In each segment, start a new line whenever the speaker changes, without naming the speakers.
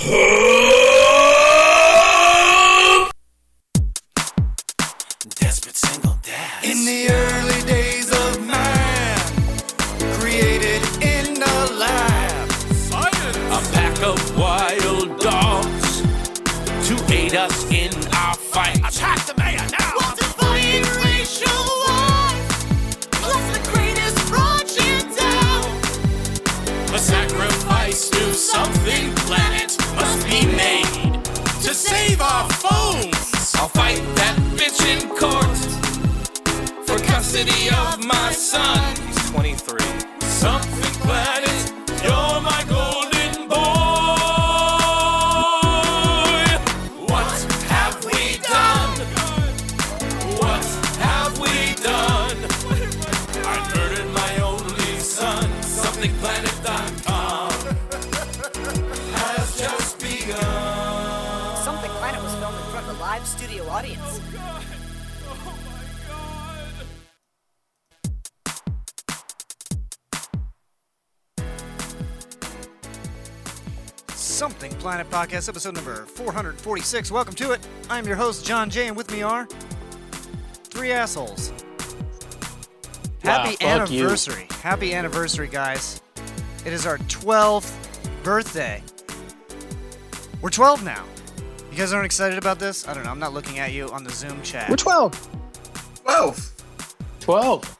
huh. Podcast, episode number 446. Welcome to it. I'm your host, John Jay, and with me are three assholes. Happy
fuck you.
anniversary. Happy anniversary, guys. It is our 12th birthday. We're 12 now. You guys aren't excited about this? I don't know. I'm not looking at you on the Zoom chat.
We're 12.
12.
12.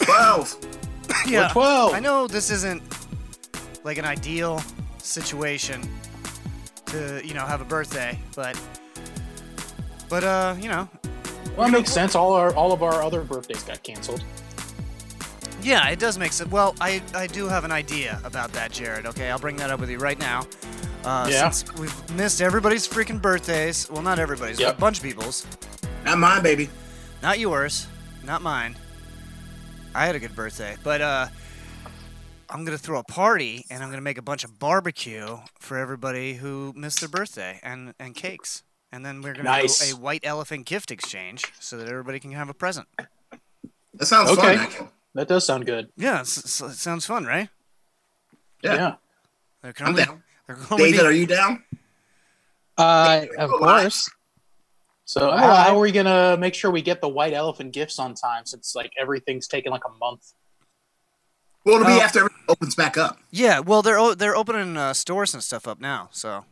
12.
yeah.
We're 12.
I know this isn't like an ideal situation to, you know, have a birthday, but but uh, you know,
Well, it makes sense. All our all of our other birthdays got canceled.
yeah, it does make sense. Well, I I do have an idea about that, Jared. Okay, I'll bring that up with you right now. Uh,
Yeah.
Since we've missed everybody's freaking birthdays. Well, not everybody's, but a bunch of people's.
Not mine, baby.
Not yours, not mine. I had a good birthday, but uh, I'm gonna throw a party and I'm gonna make a bunch of barbecue for everybody who missed their birthday and and cakes, and then we're gonna
Nice.
do a white elephant gift exchange so that everybody can have a present.
That sounds
Okay.
fun.
That does sound good.
Yeah, it's, it's- it sounds fun, right?
Yeah.
Yeah.
There can
I'm
only,
down.
there can only
David,
be-
are you down?
Uh, of course.
So
I'm
how,
alive.
how are we gonna make sure we get the white elephant gifts on time? Since like everything's taking like a month.
Well, it'll be
Uh,
after everything opens back up.
Yeah, well, they're they're opening uh, stores and stuff up now, so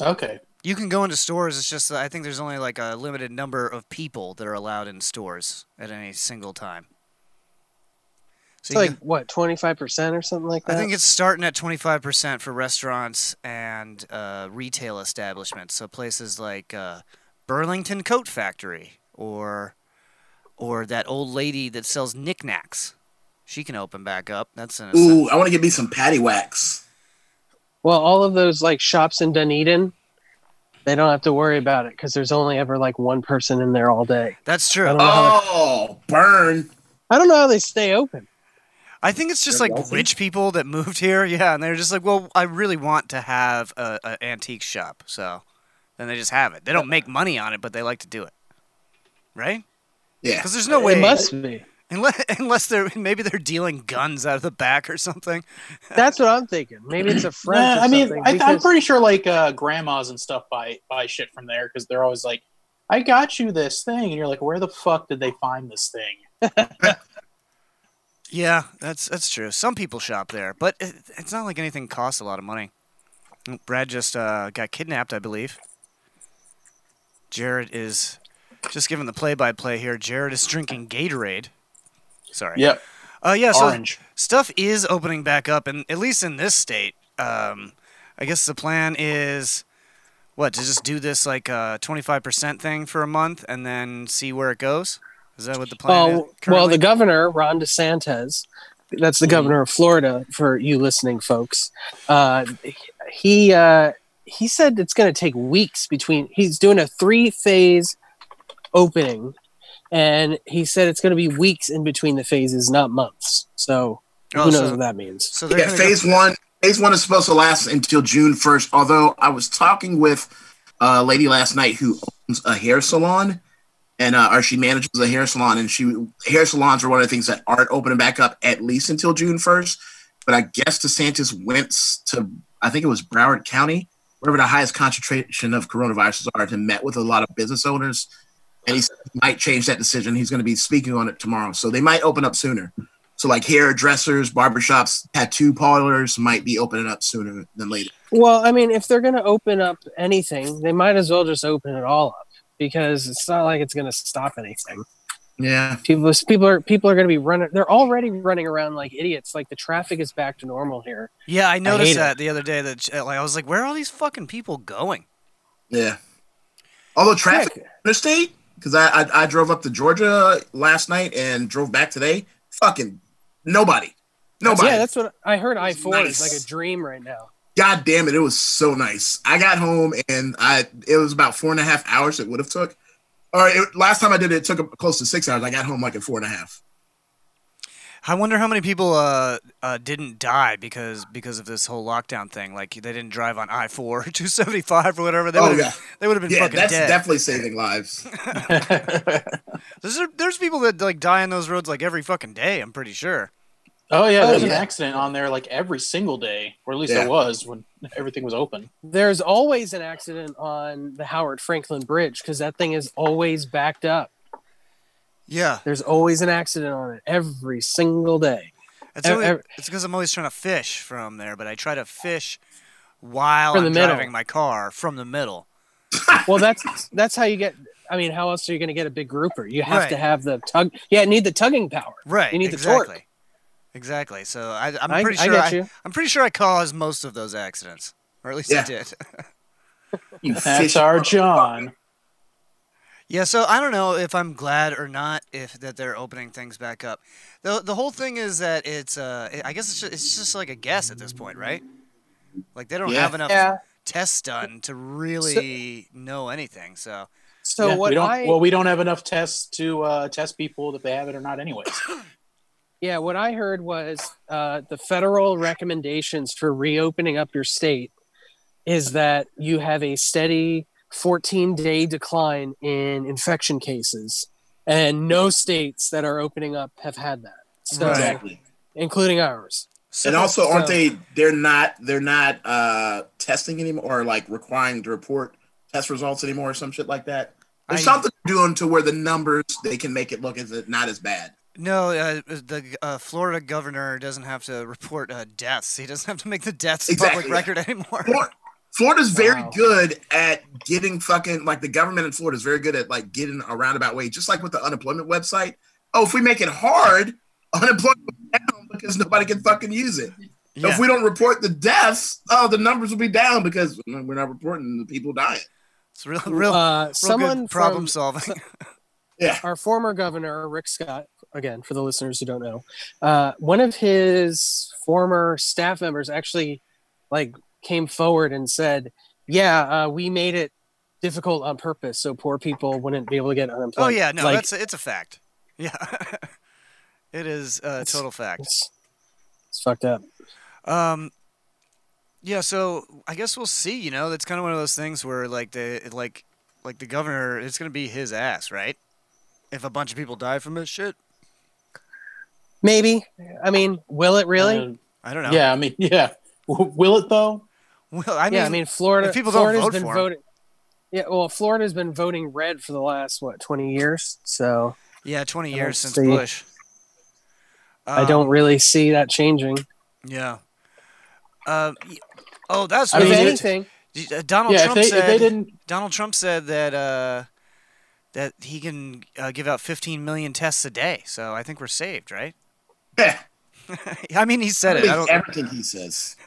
Okay.
you can go into stores. It's just I think there's only like a limited number of people that are allowed in stores at any single time.
It's
So you
like what, twenty five percent or something like that.
I think it's starting at 25% for restaurants and uh, retail establishments. So places like uh, Burlington Coat Factory or or that old lady that sells knickknacks. She can open back up. That's an
Ooh, I want to get me some patty wax.
well, all of those like shops in Dunedin, they don't have to worry about it because there's only ever like one person in there all day.
That's
I
true.
don't know how they-
Oh, burn.
I don't know how they stay open.
I think it's just
They're
like
wealthy?
rich people that moved here, yeah, and they're just like, well, I really want to have a, a antique shop, so then they just have it. They don't make money on it, but they like to do it, right?
Yeah.
Because there's no way,
It must be.
Unless unless they're maybe they're dealing guns out of the back or something.
That's what I'm thinking. Maybe it's a friend.
Nah,
or
I mean,
something,
I, I'm pretty sure like uh, grandmas and stuff buy buy shit from there because they're always like, "I got you this thing," and you're like, "Where the fuck did they find this thing?"
Yeah, that's that's true. Some people shop there, but it, it's not like anything costs a lot of money. Brad just uh, got kidnapped, I believe. Jared is just giving the play-by-play here. Jared is drinking Gatorade. Sorry.
Yep.
Uh, yeah. So
Orange.
stuff is opening back up, and at least in this state, um, I guess the plan is what to just do this like uh, twenty-five percent thing for a month, and then see where it goes. Is that what the plan is?
Well, the governor, Ron DeSantis, that's the governor of Florida for you listening folks. Uh, he uh, he said it's going to take weeks between. He's doing a three phase opening, and he said it's going to be weeks in between the phases, not months. So
Oh,
who knows
so-
what that means?
So
Yeah,
gonna go-
phase one. Phase one is supposed to last until June first. Although I was talking with a lady last night who owns a hair salon, and uh, or she manages a hair salon, and she hair salons are one of the things that aren't opening back up at least until June first. But I guess DeSantis went to I think it was Broward County, wherever the highest concentration of coronaviruses are, and met with a lot of business owners. And he might change that decision. He's going to be speaking on it tomorrow. So they might open up sooner. So like hairdressers, barbershops, tattoo parlors might be opening up sooner than later.
Well, I mean, if they're going to open up anything, they might as well just open it all up because it's not like it's going to stop anything.
Yeah.
People, people are people are going to be running. They're already running around like idiots. Like the traffic is back to normal here.
Yeah, I noticed
it.
that the other day. That uh, like I was like, where are all these fucking people going?
Yeah. Although traffic
Quick.
interstate, because I, I I drove up to Georgia last night and drove back today. Fucking nobody. Nobody.
Yeah, that's what I heard. I four is like a dream right now.
God damn it, it was so nice. I got home and I it was about four and a half hours it would have took. All right, it, last time I did it, it took close to six hours. I got home like in four and a half.
I wonder how many people uh, uh, didn't die because because of this whole lockdown thing. Like they didn't drive on I four or two seventy five or whatever. They
Oh,
would
yeah.
they would have been
Yeah,
fucking
that's
dead.
definitely saving lives.
there's there's people that like die on those roads like every fucking day. I'm pretty sure.
Oh yeah,
Oh,
there's an accident on there like every single day, or at least
Yeah.
there was when everything was open.
There's always an accident on the Howard Frankland Bridge because that thing is always backed up.
Yeah,
There's always an accident on it every single day.
it's
Ev-
only, it's because I'm always trying to fish from there, but I try to fish while I'm
middle.
driving my car from the middle.
Well, that's that's how you get. I mean, how else are you going to get a big grouper? You have
Right.
to have the tug. Yeah, need the tugging power.
Right.
You need the
exactly.
torque.
Exactly. So I, I'm
I-
pretty
I
sure
get
I,
I
am pretty sure I caused most of those accidents, or at least I did.
You
That's our John.
Yeah, so I don't know if I'm glad or not if that they're opening things back up. the The whole thing is that it's uh, I guess it's just, it's just like a guess at this point, right? Like they don't
Yeah.
have enough
Yeah.
tests done to really know anything. So
So
Yeah,
what
we don't,
I
well, we don't have enough tests to uh, test people that they have it or not, anyways.
yeah, what I heard was uh, the federal recommendations for reopening up your state is that you have a steady 14 day decline in infection cases, and no states that are opening up have had that. So,
Exactly.
including ours.
so
and also, aren't
so-
they? They're not. They're not uh testing anymore, or like requiring to report test results anymore, or some shit like that. There's
I-
something doing to where the numbers they can make it look as it not as bad.
no, uh, the uh, Florida governor doesn't have to report uh, deaths. He doesn't have to make the deaths
Exactly,
public
yeah.
record anymore.
Flor- Florida's very
Wow.
good at getting fucking like the government in Florida is very good at like getting a roundabout way, just like with the unemployment website. Oh, if we make it hard, unemployment will be down because nobody can fucking use it.
Yeah.
If we don't report the deaths, oh, the numbers will be down because we're not reporting the people dying.
It's real, real,
Uh,
real
someone
good problem
from
solving.
Yeah,
our former governor Rick Scott, again for the listeners who don't know, uh, one of his former staff members actually like came forward and said, "Yeah, uh, we made it difficult on purpose so poor people wouldn't be able to get unemployment."
oh yeah, no,
Like,
that's it's a fact. Yeah, it is a
It's-
total fact.
it's, it's fucked up.
Um, yeah, so I guess we'll see. You know, that's kind of one of those things where like the like like the governor, it's gonna be his ass, right? If a bunch of people die from this shit,
Maybe. I mean, will it really?
Uh,
I don't know.
yeah, I mean, yeah. W- Will it though?
Well, I mean,
yeah, I mean, Florida.
if people don't vote
been
for 'em.
voting. Yeah, well, Florida's been voting red for the last what twenty years, so
yeah, twenty
I
years since
see-
Bush.
I
Um,
don't really see that changing.
Yeah. Uh, oh, that's
I
if
really
mean,
anything,
uh, Donald
yeah, if
Trump
they, if
said.
they didn't,
Donald Trump said that uh, that he can uh, give out 15 million tests a day. So I think we're saved, right?
yeah.
I mean, he said it. I don't.
everything he says.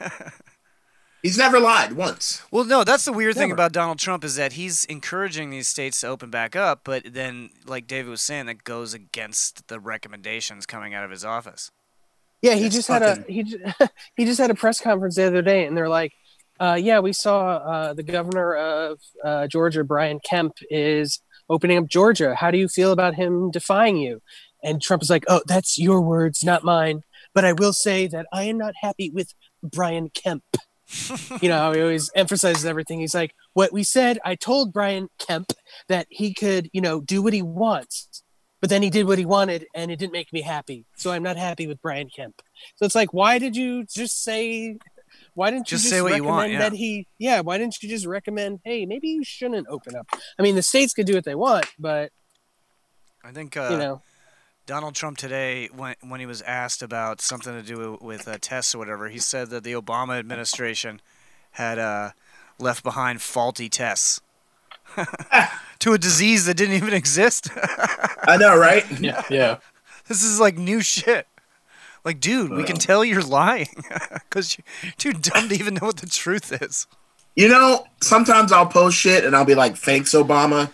He's never lied once.
Well, no, that's the weird thing about Donald Trump is that he's encouraging these states to open back up, but then, like David was saying, that goes against the recommendations coming out of his office.
Yeah, he
It's
just had a he ju- he just had a press conference the other day, and they're like, uh, "Yeah, we saw uh, the governor of uh, Georgia, Brian Kemp, is opening up Georgia. How do you feel about him defying you?" And Trump is like, "Oh, that's your words, not mine. But I will say that I am not happy with Brian Kemp." you know, he always emphasizes everything. He's like, "What we said, I told Brian Kemp that he could, you know, do what he wants." But then he did what he wanted, and it didn't make me happy. So I'm not happy with Brian Kemp. So it's like, why did you just say Why didn't you
Just
just,
say what you
recommend
want, yeah.
that he? Yeah, why didn't you just recommend? Hey, maybe you shouldn't open up. I mean, the states could do what they want, but
I think uh,
you know,
Donald Trump today, when when he was asked about something to do with uh, tests or whatever, he said that the Obama administration had uh, left behind faulty tests to a disease that didn't even exist.
I know, right?
Yeah, yeah.
this is like new shit. Like, dude, we can tell you're lying because you're too dumb to even know what the truth is.
You know, sometimes I'll post shit and I'll be like, "Thanks, Obama,"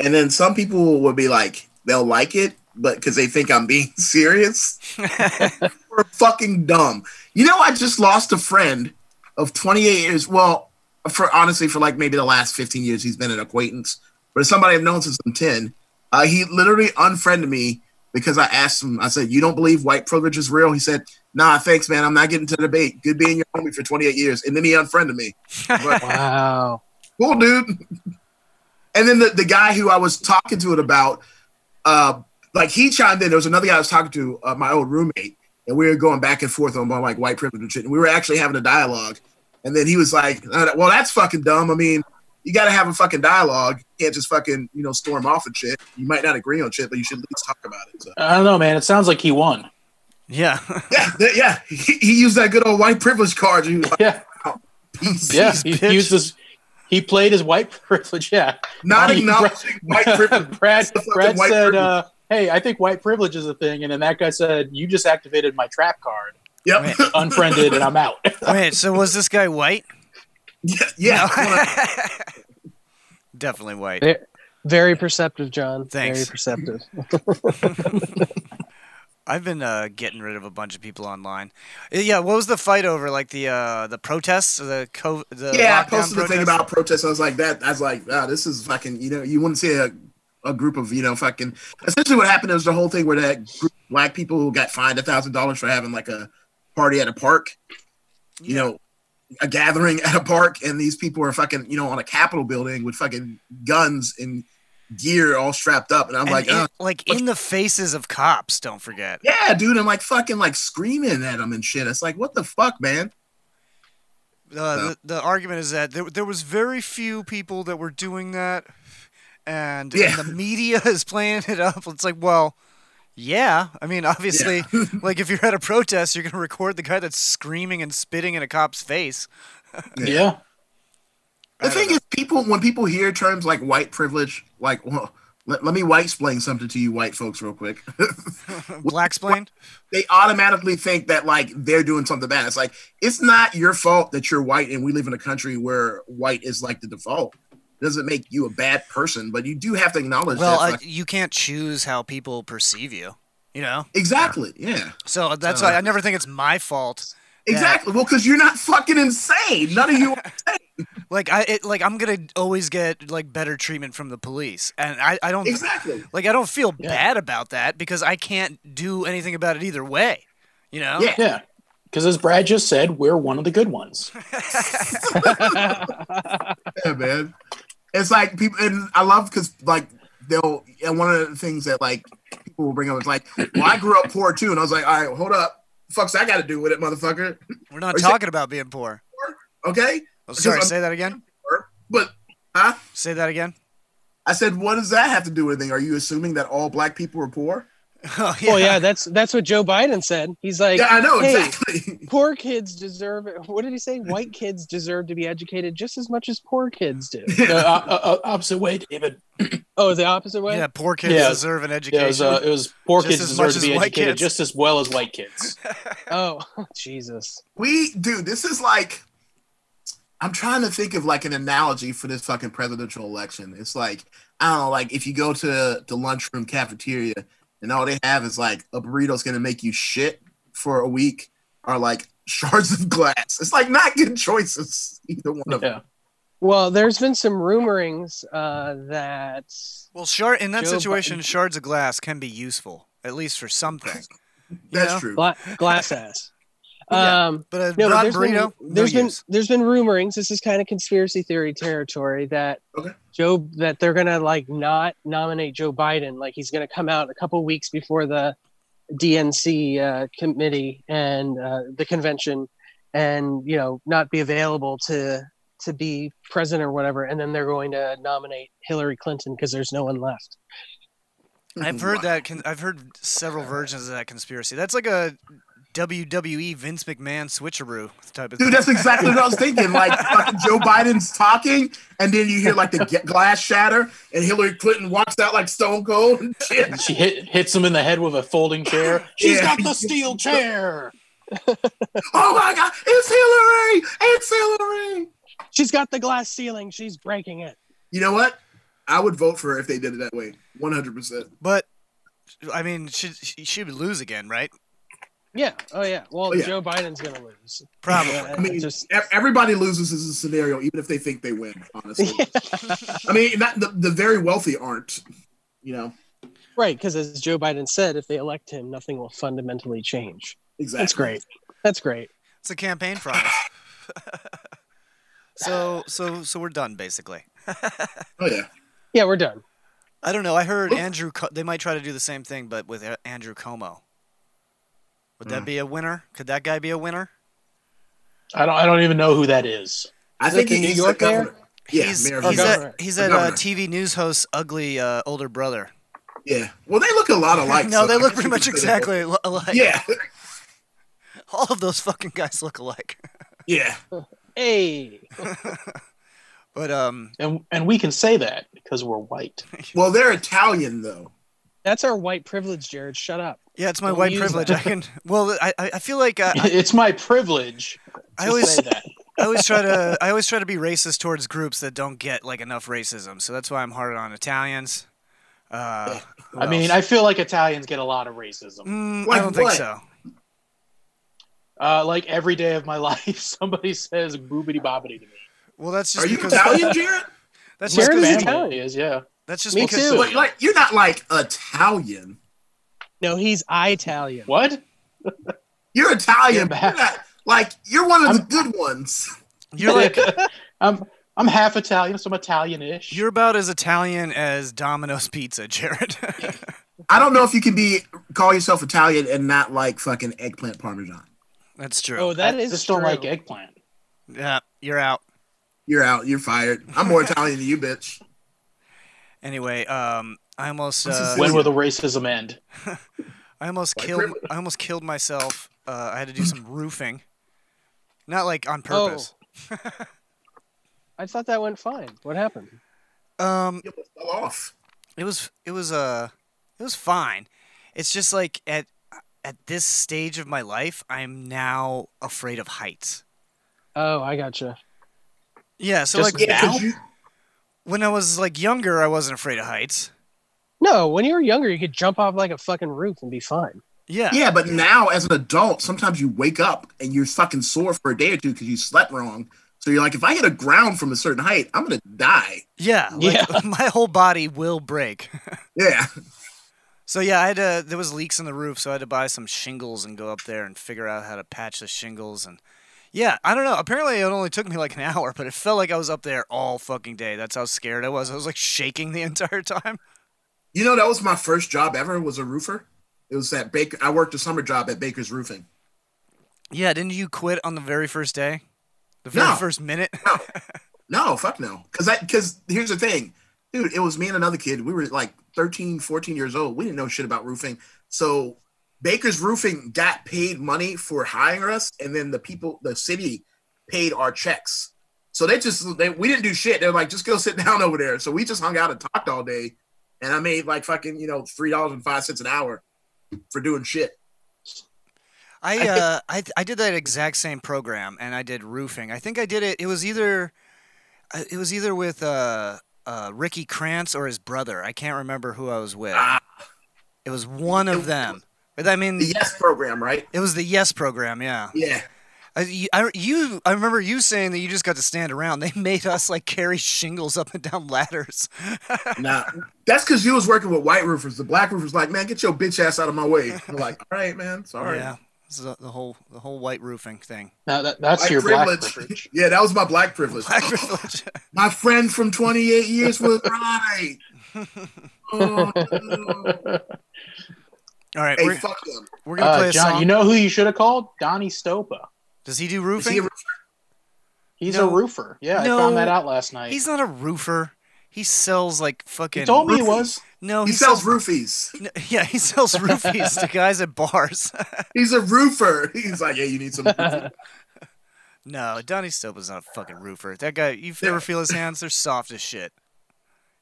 and then some people will be like, they'll like it, but because they think I'm being serious. We're fucking dumb. You know, I just lost a friend of 28 years. Well, for honestly, for like maybe the last 15 years, he's been an acquaintance, but it's somebody I've known since I'm 10. Uh, he literally unfriended me because I asked him. I said, "You don't believe white privilege is real?" He said, "Nah, thanks, man. I'm not getting to the debate. Good being your homie for 28 years." And then he unfriended me. But-
wow.
cool dude and then the, the guy who i was talking to it about uh like he chimed in there was another guy i was talking to uh, my old roommate and we were going back and forth on like white privilege and shit and we were actually having a dialogue and then he was like uh, well that's fucking dumb i mean you gotta have a fucking dialogue you can't just fucking you know storm off and shit you might not agree on shit but you should at least talk about it so.
I don't know, man. It sounds like he won.
Yeah.
yeah th- yeah he, he used that good old white privilege card like,
Yeah,
he's
yeah.
Jeez,
He
bitch.
used this. He played his white privilege. Yeah.
not
He-
acknowledging white privilege
Brad, Brad
white
said,
privilege.
uh, "Hey, I think white privilege is a thing," and then that guy said, "You just activated my trap card,
yep
unfriended, and I'm out."
Wait, so was this guy white?
yeah, yeah.
Definitely white.
Ve- Very perceptive, John.
Thanks.
Very perceptive.
I've been uh, getting rid of a bunch of people online. Uh, Yeah, what was the fight over? Like the uh, the protests, the co- the
yeah, I
lockdown
posted the thing about protests. I was like that. I was like, ah, this is fucking. You know, you wouldn't see a, a group of you know fucking. Essentially, what happened is the whole thing where that group of black people who got fined a thousand dollars for having like a party at a park. You know, a gathering at a park, and these people are fucking you know on a Capitol building with fucking guns and gear all strapped up, and I'm
And
like,
in, like in the faces of cops. Don't forget.
yeah, dude, I'm like fucking like screaming at them and shit. It's like, what the fuck, man?
Uh, the, the argument is that there, there was very few people that were doing that, and, and the media is playing it up. It's like, well, yeah. I mean, obviously, like if you're at a protest, you're gonna record the guy that's screaming and spitting in a cop's face.
yeah.
The thing is, people when people hear terms like white privilege, like, well, let, let me white explain something to you, white folks, real quick.
Black explained.
they automatically think that like they're doing something bad. It's like it's not your fault that you're white and we live in a country where white is like the default. It doesn't make you a bad person, but you do have to acknowledge
Well,
that.
uh,
like-
you can't choose how people perceive you. You know,
exactly, yeah,
so that's
Uh,
why I never think it's my fault.
exactly. Well, because you're not fucking insane. None of you. are insane.
Like I, it, like I'm gonna always get like better treatment from the police, and I, I don't
exactly.
like I don't feel bad about that because I can't do anything about it either way. You know?
Yeah.
Yeah. Because as Brad just said, we're one of the good ones.
Yeah, man. It's like people, and I love because like they'll. And one of the things that like people will bring up is like, "Well, I grew up poor too," and I was like, "All right, hold up, fuck's I got to do with it, motherfucker?"
We're not talking about being poor.
Okay,
Oh, sorry, say that again.
but huh?
Say that again.
I said, what does that have to do with anything? Are you assuming that all black people are poor?
Oh
Well, yeah, that's that's what Joe Biden said. He's like,
Yeah, I know
hey,
exactly.
poor kids deserve it. What did he say? White kids deserve to be educated just as much as poor kids do.
The uh, uh, opposite way, David.
Oh, the opposite way.
Yeah, poor kids
Yeah.
deserve an
Yeah,
education.
it was, uh, it was poor
Just
kids
as
deserve
much
to
as
be
white
educated
kids.
just as well as white kids.
Oh, Jesus.
we, dude, this is like, I'm trying to think of like an analogy for this fucking presidential election. It's like, I don't know, like if you go to the lunchroom cafeteria and all they have is like a burrito's gonna make you shit for a week, or like shards of glass. It's like not good choices. Either one of them.
Well, there's been some rumorings uh, that
well, shard in that
Joe
situation,
Biden-
shards of glass can be useful at least for something. You
That's
know?
true.
gla- glass ass.
Yeah.
Um,
But a
no, but
rotten
there's been, there's
no
been
use.
there's been rumorings. This is kind of conspiracy theory territory that
Okay.
Joe that they're gonna like not nominate Joe Biden. Like he's gonna come out a couple weeks before the DNC uh, committee and uh, the convention and you know not be available to to be president or whatever, and then they're going to nominate Hillary Clinton because there's no one left.
I've heard that. I've heard several versions of that conspiracy. That's like a WWE Vince McMahon switcheroo type of
Dude,
thing.
that's exactly what I was thinking. Like fucking Joe Biden's talking, and then you hear like the glass shatter, and Hillary Clinton walks out like Stone Cold and shit.
She hit hits him in the head with a folding chair. She's
Yeah.
got the steel chair.
Oh my god, it's Hillary! It's Hillary!
She's got the glass ceiling. She's breaking it.
You know what? I would vote for her if they did it that way. One hundred percent.
But I mean, she she she would lose again, right?
Yeah. Oh yeah. Well,
Oh, yeah.
Joe Biden's gonna lose.
Probably.
Yeah,
I mean,
just
everybody loses as a scenario, even if they think they win. Honestly, I mean, not, the the very wealthy aren't. You know,
right because as Joe Biden said, if they elect him, nothing will fundamentally change.
exactly.
That's great. That's great.
It's a campaign promise. so so so we're done basically.
Oh yeah.
Yeah, we're done.
I don't know. I heard Andrew. They might try to do the same thing, but with Andrew Cuomo. Would that
Hmm.
be a winner? Could that guy be a winner?
I don't I don't even know who that is.
I
Is
think
it the New
he's
York
the
mayor?
governor. Yeah,
he's
mayor
he's
New York.
he's
The
at uh,
governor.
TV news host ugly uh, older brother.
Yeah. Well, they look a lot alike.
no,
so
they
I
look pretty much
could that.
exactly al- alike.
Yeah.
all of those fucking guys look alike.
Yeah.
Hey.
But um,
And and we can say that because we're white.
Well, they're Italian though.
That's our white privilege, Jared. Shut up.
Yeah, it's my
Don't
white privilege.
that.
I can. Well, I I I feel like uh, I,
it's my privilege
I always
say that.
I always try to I always try to be racist towards groups that don't get like enough racism. So that's why I'm hard on Italians. Uh, who
I mean. I feel like Italians get a lot of racism.
Mm, I don't think
what?
so.
Uh, like every day of my life, somebody says boobity bobbity to me.
Well, that's just
Are you
because
Italian, Jared?
that's
My
just
Jared is
because,
family
Italian.
is, yeah.
that's just
Me
because
too.
But like, you're not like Italian.
No, he's Italian.
What?
You're Italian.
Yeah,
but you're not, like you're one of the good ones.
you're like
I'm I'm half Italian, so I'm Italian-ish.
you're about as Italian as Domino's Pizza, Jared.
I don't know if you can be call yourself Italian and not like fucking eggplant parmesan.
that's true.
Oh, that
I
is
just
true.
don't like eggplant.
yeah, you're out.
You're out. You're fired. I'm more Italian than you, bitch.
Anyway, um, I almost uh,
When will the racism end?
I almost
White
killed
privilege.
I almost killed myself. Uh, I had to do some roofing, not like on purpose.
I thought that went fine. What happened?
Um,
You almost fell off.
it was it was uh it was fine. It's just like at at this stage of my life, I'm now afraid of heights.
Oh, I gotcha.
Yeah, so
Just
like
Yeah,
Now?
you.
when I was like younger, I wasn't afraid of heights.
No, when you were younger, you could jump off like a fucking roof and be fine.
Yeah.
Yeah, but now as an adult, sometimes you wake up and you're fucking sore for a day or two because you slept wrong. So you're like, if I hit a ground from a certain height, I'm gonna die.
Yeah, like,
Yeah.
my whole body will break.
Yeah.
So yeah, I had to. There was leaks in the roof, so I had to buy some shingles and go up there and figure out how to patch the shingles. And yeah, I don't know. Apparently, it only took me like an hour, but it felt like I was up there all fucking day. That's how scared I was. I was like shaking the entire time.
You know, that was my first job ever. Was a roofer. It was that Baker. I worked a summer job at Baker's Roofing.
Yeah, didn't you quit on the very first day? The very
No.
first minute?
No, no, fuck no. Because that because here's the thing, dude. It was me and another kid. We were like 13, 14 years old. We didn't know shit about roofing. So Baker's Roofing got paid money for hiring us, and then the people, the city, paid our checks. So they just they, we didn't do shit. They're like, just go sit down over there. So we just hung out and talked all day, and I made like fucking you know three dollars and five cents an hour for doing shit.
I uh I I did that exact same program and I did roofing. I think I did it. It was either uh, it was either with uh uh Ricky Krantz or his brother. I can't remember who I was with.
Ah.
It was one of them. But I mean,
The Yes program, right?
it was the Yes program. Yeah.
Yeah.
I, you- I, you, I remember you saying that you just got to stand around. They made us like carry shingles up and down ladders.
Nah, that's because you was working with white roofers. The black roofers like, man, get your bitch ass out of my way. I'm like, all right, man, sorry.
Yeah. This is the, the whole the whole white roofing thing.
Now that, that's
White
your black
privilege.
privilege.
yeah, that was my black privilege.
Black privilege.
My friend from 28 years was right. Oh, no.
All right,
Hey,
we're,
fuck them.
we're gonna play
Uh,
a
John,
song.
you know who you should have called? Donnie Stopa.
Does he do
Is
roofing?
he a roofer?
He's
No.
a roofer. Yeah,
No.
I found that out last night.
He's not a roofer. He sells like fucking.
he told me he was.
No,
He sells roofies.
No, yeah, he sells roofies to guys at bars.
He's a roofer. He's like, yeah, you need some. roofing."
no, Donnie Stopa's not a fucking roofer. That guy, you ever feel his hands? They're soft as shit.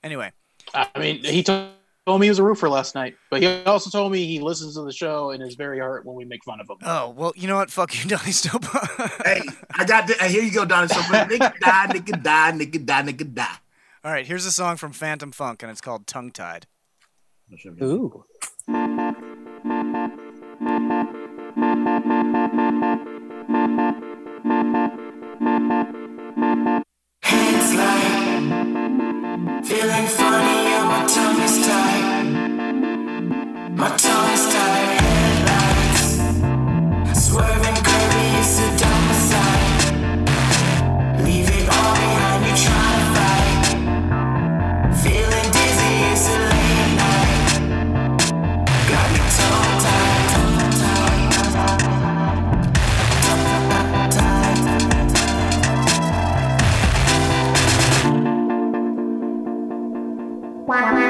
Anyway,
I mean, he told told me he was a roofer last night, but he also told me he listens to the show and is very hurt when we make fun of him.
oh well, you know what? Fuck you, Donnie Stopa.
hey, I got. The, here you go, Donnie. So, nigga die, nigga die, nigga die, nigga die.
All right, here's a song from Phantom Funk, and it's called Tongue Tied.
Ooh.
It's like feeling funny and my tongue is tied. My tongue is tied. Headlights swerving Right.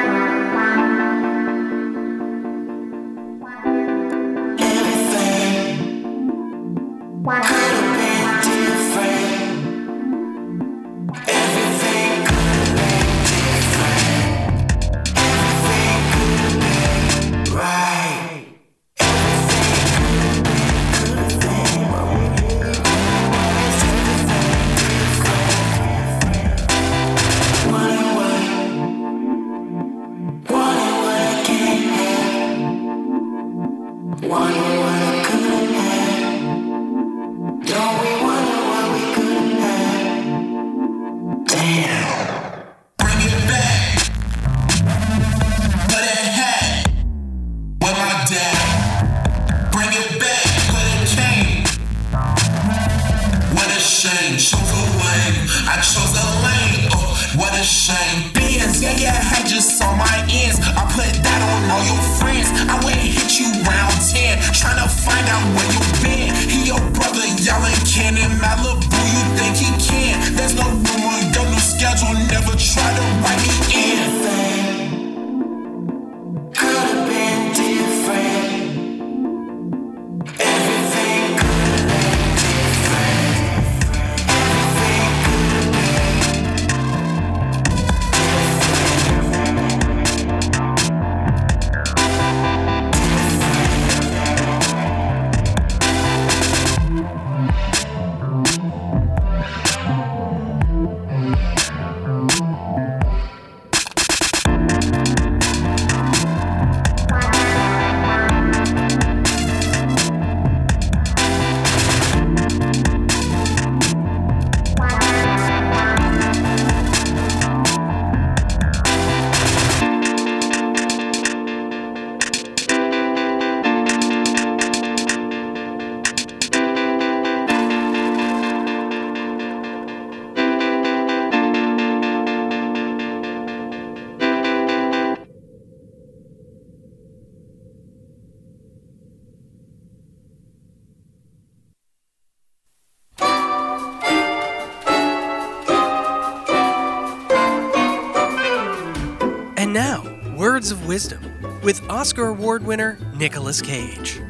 With
Oscar Award winner Nicolas Cage.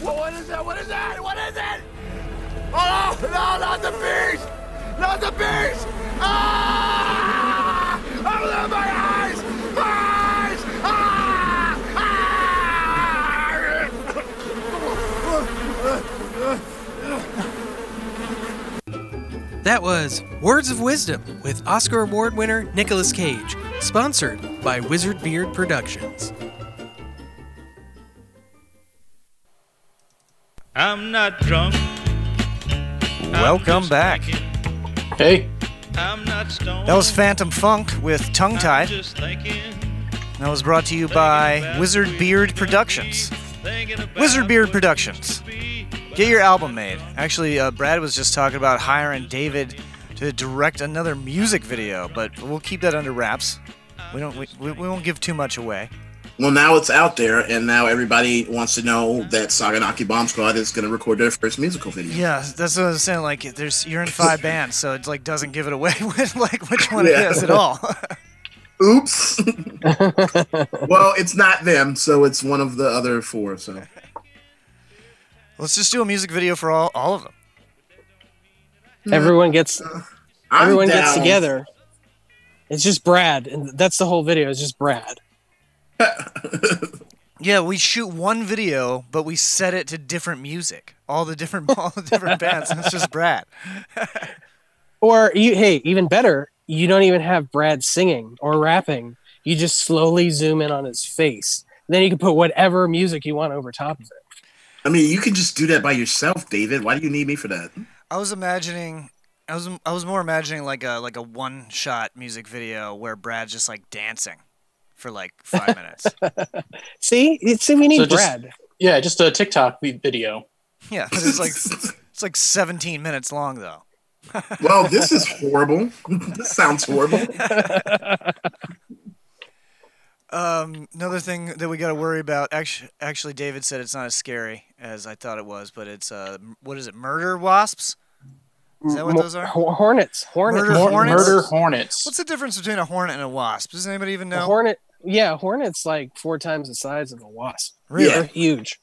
What is that? What is that? What is it? Oh, no, not the beast! Not the beast! Ah! Open my eyes! My Eyes! Ah!
That was Words of Wisdom with Oscar Award winner Nicolas Cage, sponsored by Wizard Beard Productions.
I'm not drunk.
Welcome back.
Hey,
I'm not stoned.
That was Phantom Funk with Tongue Tied. That was brought to you by Wizard Beard Productions. Wizard Beard Productions.
used to be.
Get your album made. Actually, uh, Brad was just talking about hiring David to direct another music video, but we'll keep that under wraps. We don't. We, we we won't give too much away.
Well, now it's out there, and now everybody wants to know that Saganaki Bomb Squad is going to record their first musical video.
Yeah, that's what I was saying. Like, there's you're in five bands, so it like doesn't give it away with like which one
Yeah.
it is at all.
Oops. well, it's not them, so it's one of the other four. So
Let's just do a music video for all all of them.
Everyone gets
I'm
everyone gets together. It's just Brad, and that's the whole video. It's just Brad.
Yeah, we shoot one video, but we set it to different music. All the different all the different bands. And it's just Brad.
Or you, hey, even better, you don't even have Brad singing or rapping. You just slowly zoom in on his face. Then you can put whatever music you want over top of it.
I mean, you can just do that by yourself, David. Why do you need me for that?
I was imagining I was I was more imagining like a like a one shot music video where Brad's just like dancing for like five minutes.
See, see, we need
So just-
Brad.
Yeah, just a TikTok video.
Yeah, but it's like it's like 17 minutes long though.
Well, this is horrible. this sounds horrible.
Um, another thing that we got to worry about. Actually, actually, David said it's not as scary as I thought it was, but it's uh, what is it? Murder wasps? Is that what those are?
Hornets. Hornets.
Murder hornets?
Murder hornets.
What's the difference between a hornet and a wasp? Does anybody even
A
know?
hornet. Yeah, hornet's like four times the size of a wasp.
Really?
They're huge.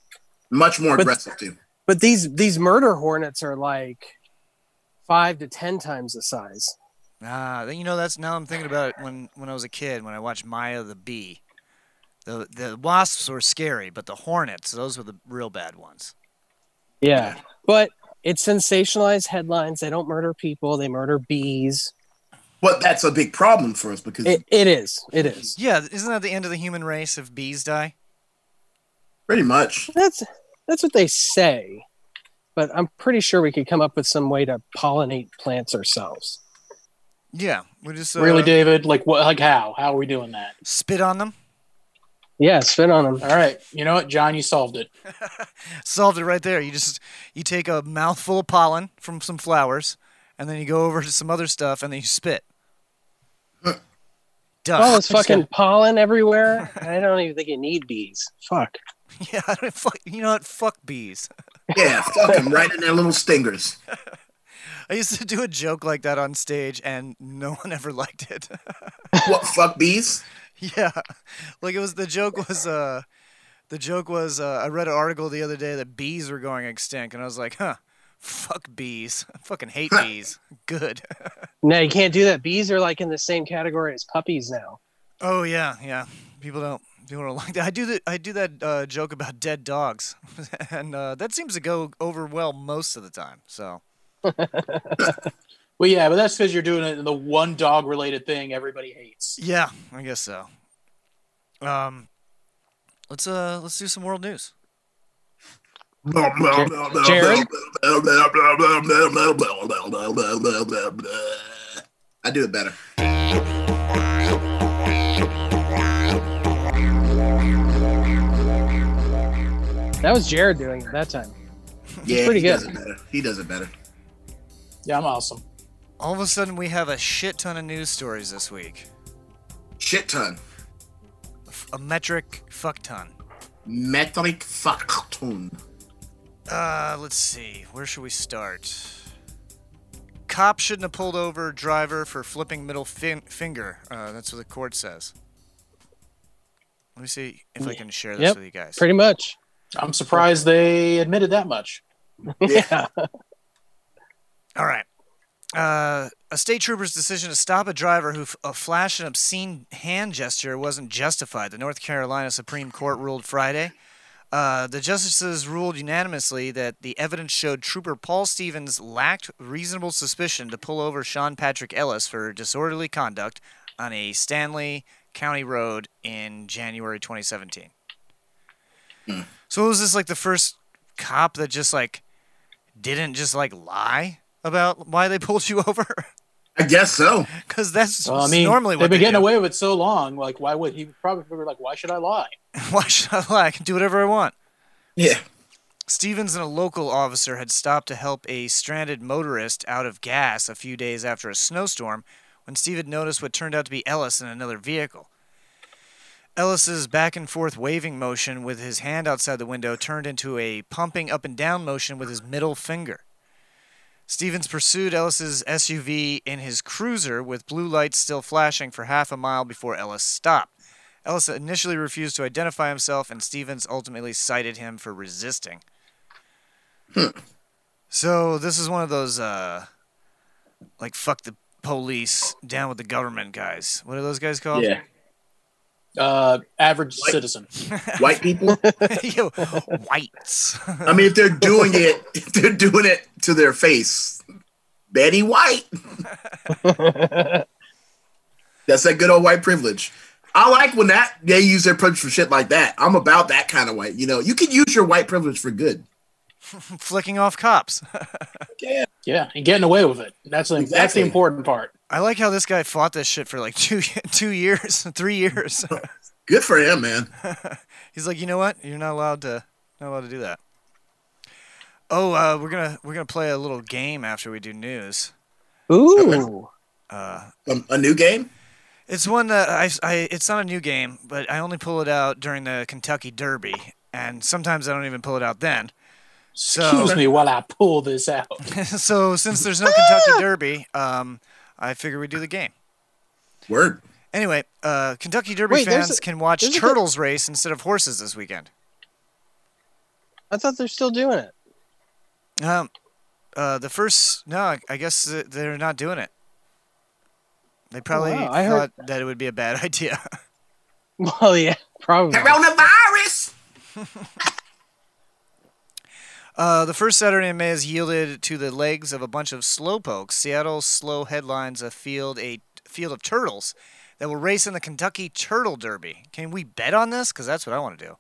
Much more
But-
aggressive too.
But these these murder hornets are like five to ten times the size.
Ah, then you know that's now I'm thinking about it when when I was a kid when I watched Maya the bee. The the wasps were scary, but the hornets, those were the real bad ones.
Yeah. But it's sensationalized headlines. They don't murder people, they murder bees.
But that's a big problem for us because
It, it is. It is.
Yeah, isn't that the end of the human race if bees die?
pretty much.
That's that's what they say. But I'm pretty sure we could come up with some way to pollinate plants ourselves.
Yeah, we just uh,
Really, David? Like what? Like how? How are we doing that?
spit on them.
Yeah, spit on them.
All right. You know what, John? You solved it.
Solved it right there. You just you take a mouthful of pollen from some flowers, and then you go over to some other stuff, and then you spit. Done.
Oh, it's fucking pollen everywhere. I don't even think you need bees. Fuck.
yeah. I don't, fuck, you know what? Fuck bees.
Yeah, fuck them right in their little stingers.
I used to do a joke like that on stage, and no one ever liked it.
What fuck bees?
Yeah, like it was the joke was uh, the joke was uh, I read an article the other day that bees were going extinct, and I was like, huh, fuck bees, I fucking hate bees. Good.
No, you can't do that. Bees are like in the same category as puppies now.
oh yeah, yeah. People don't people don't like that. I do that. I do that uh, joke about dead dogs, and uh, that seems to go over well most of the time. So
Well, yeah, but that's because you're doing it in the one dog related thing everybody hates.
yeah, I guess so. Um, let's uh let's do some world news.
Jared?
I do it better.
That was Jared doing it that time.
Yeah,
pretty
he
good.
does it better. He does it better.
Yeah, I'm awesome.
All of a sudden, we have a shit ton of news stories this week.
Shit ton.
A metric fuck ton.
Metric fuck ton.
Uh, let's see. Where should we start? Cop shouldn't have pulled over driver for flipping middle fin- finger. Uh, that's what the court says. Let me see if I can share this
Yep,
with you guys.
pretty much.
I'm surprised they admitted that much.
Yeah.
All right. Uh, a state trooper's decision to stop a driver who f- uh, flashed an obscene hand gesture wasn't justified. The North Carolina Supreme Court ruled Friday. Uh, the justices ruled unanimously that the evidence showed Trooper Paul Stevens lacked reasonable suspicion to pull over Sean Patrick Ellis for disorderly conduct on a Stanly County road in January 2017. So was this like the first cop that just like didn't just like lie about why they pulled you over?
I guess so.
Because that's
Well, I mean,
normally
they've been
they
getting
do.
away with it so long. Like, why would he probably figure like, why should I lie?
Why should I lie? I can do whatever I want.
Yeah.
Stevens and a local officer had stopped to help a stranded motorist out of gas a few days after a snowstorm when Steven noticed what turned out to be Ellis in another vehicle. Ellis's back and forth waving motion with his hand outside the window turned into a pumping up and down motion with his middle finger. Stevens pursued Ellis's SUV in his cruiser with blue lights still flashing for half a mile before Ellis stopped. Ellis initially refused to identify himself, and Stevens ultimately cited him for resisting. So this is one of those, uh, like fuck the police, down with the government guys. What are those guys called?
Yeah.
Uh, average citizen.
White people.
Yo, whites.
I mean, if they're doing it, if they're doing it to their face, Betty White. That's that good old white privilege. I like when that they use their privilege for shit like that. I'm about that kind of white. You know, you can use your white privilege for good.
Flicking off cops.
Yeah.
Yeah, and getting away with it. That's the, that's the important part.
I like how this guy fought this shit for like two two years, three years.
Good for him, man.
He's like, you know what? You're not allowed to not allowed to do that. Oh, uh, we're gonna we're gonna play a little game after we do news.
Ooh.
Uh,
Um, a new game.
it's one that I, I it's not a new game, but I only pull it out during the Kentucky Derby, and sometimes I don't even pull it out then. So
Excuse me while I pull this out.
so since there's no Kentucky Derby, um, I figure we do the game.
Word.
Anyway, uh, Kentucky Derby
Wait, there's
fans
a-
can watch
there's a-
turtles race instead of horses this weekend.
I thought they're still doing it.
Um, uh, the first no, I- I guess th- they're not doing it. They probably
wow, I
thought
heard-
that it would be a bad idea.
Well, yeah, probably.
Coronavirus.
Uh, the first Saturday in May has yielded to the legs of a bunch of slowpokes. Seattle's Slow headlines a field a field of turtles that will race in the Kentucky Turtle Derby. Can we bet on this? Because that's what I want to do.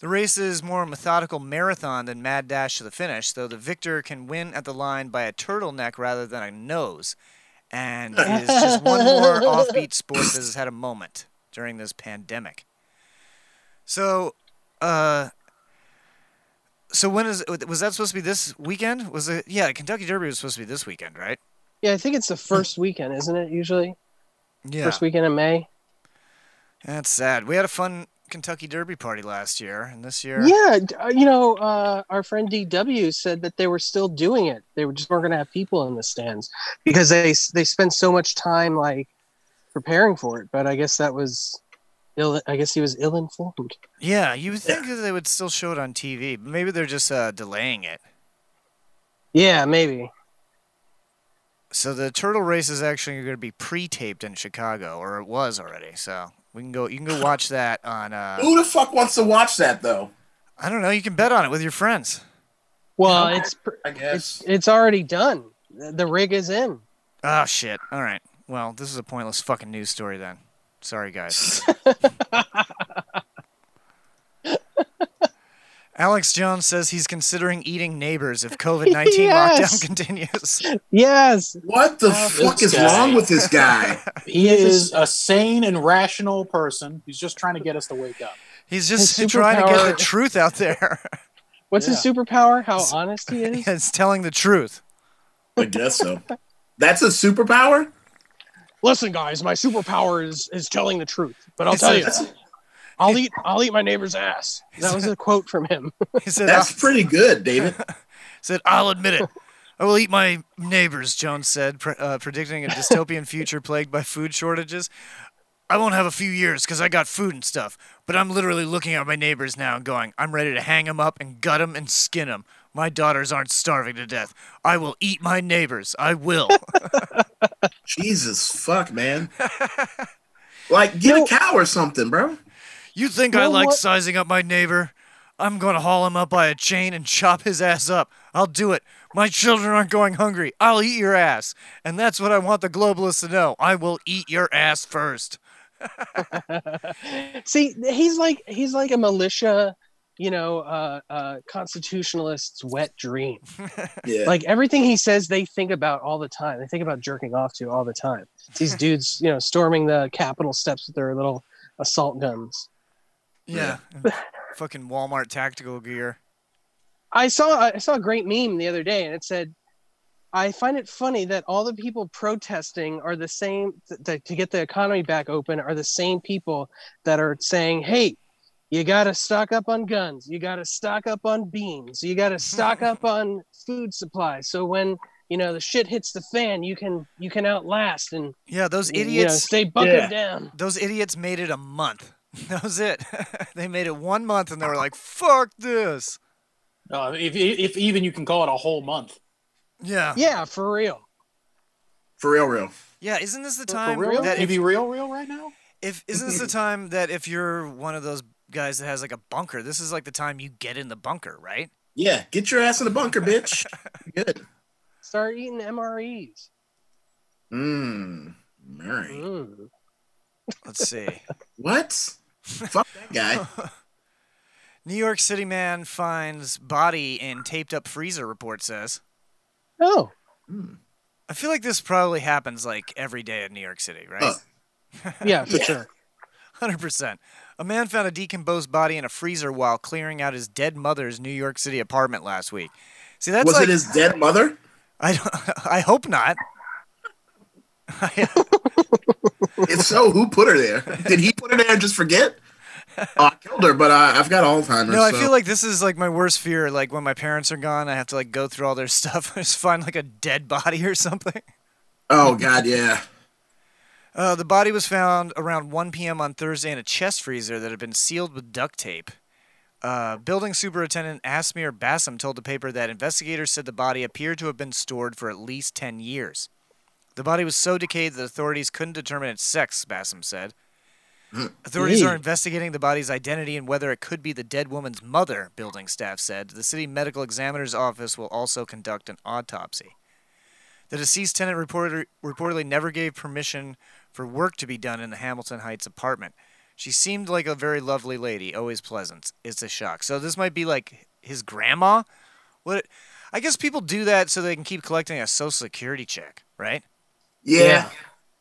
The race is more a methodical marathon than mad dash to the finish, though the victor can win at the line by a turtleneck rather than a nose. And it is just one more offbeat sport that has had a moment during this pandemic. So, uh, so when is was that supposed to be this weekend? Was it? Yeah, Kentucky Derby was supposed to be this weekend, right?
Yeah, I think it's the first weekend, isn't it? Usually,
Yeah.
first weekend in May.
That's sad. We had a fun Kentucky Derby party last year, and this year,
Yeah, uh, you know, uh, our friend DW said that they were still doing it. They were just weren't going to have people in the stands because they they spend so much time like preparing for it. But I guess that was ill. I guess he was ill informed.
yeah, you would think that they would still show it on TV, but maybe they're just uh, delaying it.
Yeah, maybe.
So the turtle race is actually going to be pre-taped in Chicago, or it was already. So we can go. You can go watch that on. Uh,
Who the fuck wants to watch that though?
I don't know. You can bet on it with your friends.
Well, it's
I guess.
it's already done. The the rig is in.
Oh shit! All right. Well, this is a pointless fucking news story then. Sorry, guys. Alex Jones says he's considering eating neighbors if COVID nineteen
Yes.
lockdown continues.
Yes.
What the
Oh,
fuck is
guy.
wrong with this guy?
He is a sane and rational person. He's just trying to get us to wake up.
He's just
His
trying to get the truth out there.
What's his superpower? How honest he is.
it's telling the truth.
I guess so. That's a superpower.
Listen, guys, my superpower is is telling the truth. But I'll
He
tell you, I'll eat I'll eat my neighbor's ass. That was a quote from him.
He said,
That's pretty good, David.
said, I'll admit it. I will eat my neighbors, Jones said, pre- uh, predicting a dystopian future plagued by food shortages. I won't have a few years because I got food and stuff, but I'm literally looking at my neighbors now and going, I'm ready to hang them up and gut them and skin them. My daughters aren't starving to death. I will eat my neighbors. I will.
Jesus fuck, man. Like, get a cow or something, bro.
You think I like
what-
sizing up my neighbor? I'm going to haul him up by a chain and chop his ass up. I'll do it. My children aren't going hungry. I'll eat your ass. And that's what I want the globalists to know. I will eat your ass first.
See, he's like he's like a militia, you know, uh, uh, constitutionalist's wet dream.
Yeah.
Like everything he says, they think about all the time. They think about jerking off to all the time. It's these dudes, you know, storming the Capitol steps with their little assault guns.
Yeah. and fucking Walmart tactical gear.
I saw I saw a great meme the other day, and it said, I find it funny that all the people protesting are the same th- th- to get the economy back open are the same people that are saying, "Hey, you got to stock up on guns. You got to stock up on beans. You got to stock up on food supplies. So when you know the shit hits the fan, you can you can outlast and
Yeah, those
you know,
idiots.
stay bunkered
Yeah.
down."
Those idiots made it a month. That was it. they made it one month, and they were like, "Fuck this."
Uh, if, if even you can call it a whole month.
Yeah.
Yeah, for real.
For real, real.
Yeah. Isn't this the
For
time
real?
that if,
be real, real right now?
if isn't this the time that if you're one of those guys that has like a bunker, this is like the time you get in the bunker, right?
Yeah, get your ass in the bunker, bitch. Good.
Start eating MREs.
Mmm. Mary.
Mm.
Let's see.
What? Fuck that guy.
New York City man finds body in taped up freezer. Report says.
Oh,
I feel like this probably happens like every day in New York City, right?
Uh,
yeah, for
Yeah.
sure.
Hundred percent. A man found a decomposed body in a freezer while clearing out his dead mother's New York City apartment last week. See, that's
Was
like
it his dead mother?
I don't, I hope not.
If so, who put her there? Did he put her there and just forget? Oh, I killed her, but I, I've got Alzheimer's.
No, I
so-
feel like this is like my worst fear. Like when my parents are gone, I have to like go through all their stuff and just find like a dead body or something.
Oh God, yeah.
Uh, the body was found around 1 p.m. on Thursday in a chest freezer that had been sealed with duct tape. Uh, building superintendent Asmir Bassam told the paper that investigators said the body appeared to have been stored for at least 10 years. The body was so decayed that authorities couldn't determine its sex, Bassam said. Authorities are investigating the body's identity and whether it could be the dead woman's mother, building staff said. The city medical examiner's office will also conduct an autopsy. The deceased tenant reporter, reportedly never gave permission for work to be done in the Hamilton Heights apartment. She seemed like a very lovely lady, always pleasant. It's a shock. So this might be like his grandma. What? I guess people do that so they can keep collecting a social security check, right?
Yeah.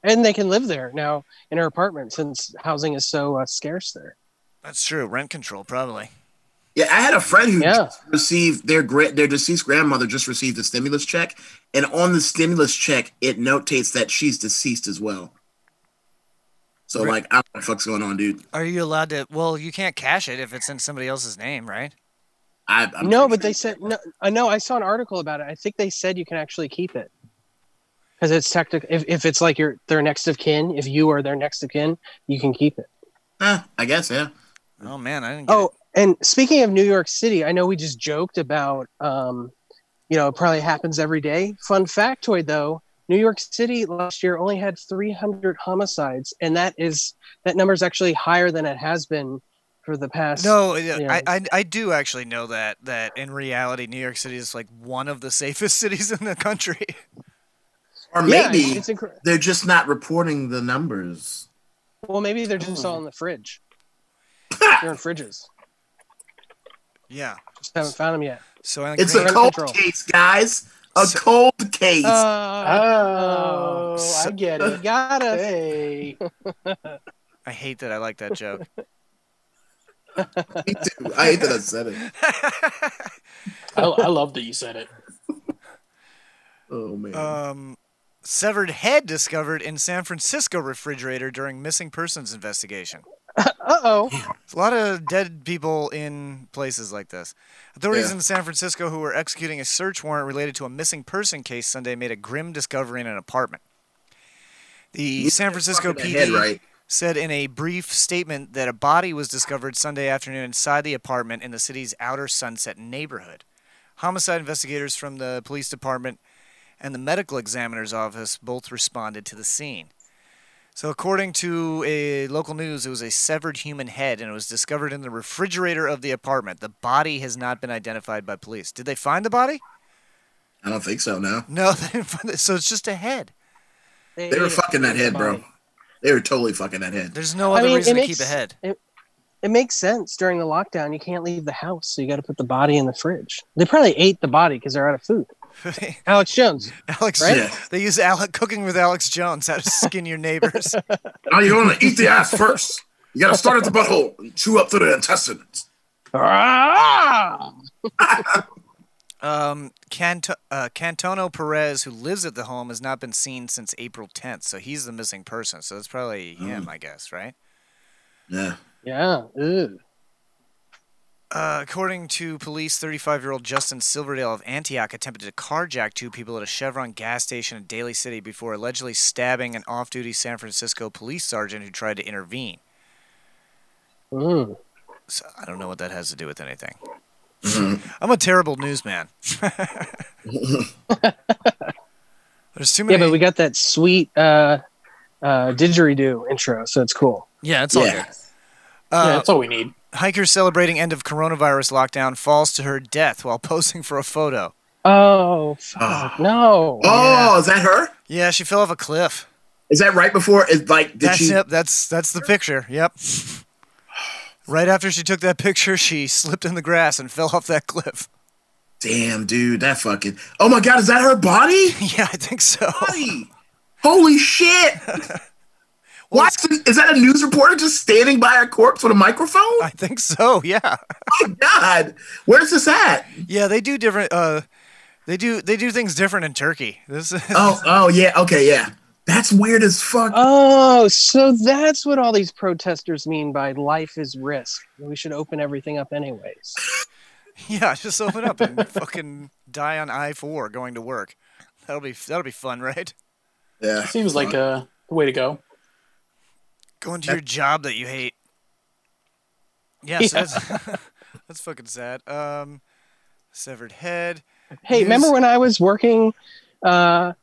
And they can live there now in her apartment since housing is so uh, scarce there.
That's true. Rent control, probably.
Yeah, I had a friend who
Yeah.
received their gra- their deceased grandmother just received a stimulus check, and on the stimulus check it notates that she's deceased as well. So
Re-
like, I don't know what the fuck's going on, dude.
Are you allowed to? Well, you can't cash it if it's in somebody else's name, right?
I, I'm
no, but
sure-
they said no. I know. I saw an article about it. I think they said you can actually keep it because it's technical. If, if it's like your their next of kin, if you are their next of kin, you can keep it.
Eh, I guess yeah.
Oh man, I didn't get
Oh, and speaking of New York City, I know we just joked about, um, you know, it probably happens every day. Fun factoid though, New York City last year only had 300 homicides, and that is that number is actually higher than it has been for the past.
No, uh, yeah,
Yeah.
I, I I do actually know that that in reality, New York City is like one of the safest cities in the country.
Or
Yeah,
maybe
it's incre-
they're just not reporting the numbers.
well, maybe they're just hmm. all in the fridge. They're in fridges.
Yeah.
Just haven't found them yet.
So I
It's a
Rent
cold
control.
case, guys. A
So-
cold case.
Uh,
Oh, I get
you
it.
got us.
Hey.
I hate that I like that joke.
Me too. I hate that I said it.
I, I love that you said it.
Oh man.
Um, severed head discovered in San Francisco refrigerator during missing persons investigation.
Uh oh.
A lot of dead people in places like this. Authorities
Yeah.
in San Francisco who were executing a search warrant related to a missing person case Sunday made a grim discovery in an apartment. The
You
San Francisco PD
head right.
said in a brief statement that a body was discovered Sunday afternoon inside the apartment in the city's outer Sunset neighborhood. Homicide investigators from the police department and the medical examiner's office both responded to the scene. So, according to a local news, it was a severed human head and it was discovered in the refrigerator of the apartment. The body has not been identified by police. Did they find the body?
I don't think so. No,
No, they didn't find it. So it's just a head.
they were fucking that head, bro. They were totally fucking that head.
There's no
I
other
mean,
reason
it
to
makes,
keep a head.
It, it makes sense during the lockdown. You can't leave the house, so you got to put the body in the fridge. They probably ate the body because they're out of food. Alex Jones.
Alex,
Right?
Yeah.
they use Alec cooking with Alex Jones how to skin your neighbors.
Now you're going to eat the ass first. You got to start at the butthole and chew up through the intestines.
Ah!
Um, Canto- uh, Cantono Perez, who lives at the home, has not been seen since April 10th, so he's the missing person. So it's probably him, I guess, right?
Yeah.
Yeah. Ew.
Uh, according to police, 35 year old Justin Silverdale of Antioch attempted to carjack two people at a Chevron gas station in Daly City before allegedly stabbing an off duty San Francisco police sergeant who tried to intervene.
Mm.
So I don't know what that has to do with anything. I'm a terrible newsman. There's too many.
Yeah, but we got that sweet uh, uh, didgeridoo intro, so it's cool.
Yeah, it's all
Yeah.
good. Uh,
yeah, that's all we need.
Hiker celebrating end of coronavirus lockdown falls to her death while posing for a photo.
Oh, ah. fuck, no.
Oh, is that her?
Yeah, she fell off a cliff.
Is that right before? Is like did
That's
she?
yep, that's that's the picture. Yep. Right after she took that picture, she slipped in the grass and fell off that cliff.
Damn, dude, that fucking. Oh my god, is that her body?
Yeah, I think so.
Body. Holy shit! What is is that? A news reporter just standing by a corpse with a microphone?
I think so. Yeah.
my god, where's this at?
Yeah, they do different. Uh, they do they do things different in Turkey. This is
Oh, oh yeah, okay, yeah. That's weird as fuck.
Oh, so that's what all these protesters mean by life is risk. We should open everything up anyways.
yeah. Just open up and fucking die on I four going to work. That'll be that'll be fun, right?
yeah,
Seems like a way to go.
Going to your job that you hate. Yeah, that's that's fucking sad. Um, severed head.
Hey,
News-
remember when I was working uh,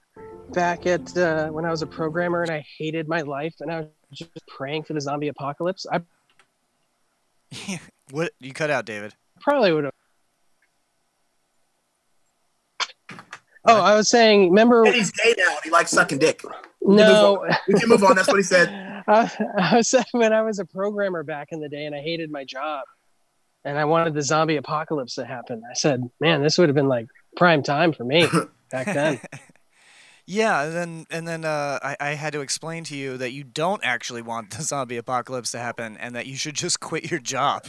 back at uh, when I was a programmer and I hated my life and I was just praying for the zombie apocalypse? I
What you cut out, David?
probably would have. Oh, I was saying, remember?
and he's gay now. And he likes sucking dick.
No,
We can move on. That's what he said.
I, I was when I was a programmer back in the day and I hated my job and I wanted the zombie apocalypse to happen. I said, man, this would have been like prime time for me back then.
Yeah, and then and then uh, I, I had to explain to you that you don't actually want the zombie apocalypse to happen, and that you should just quit your job.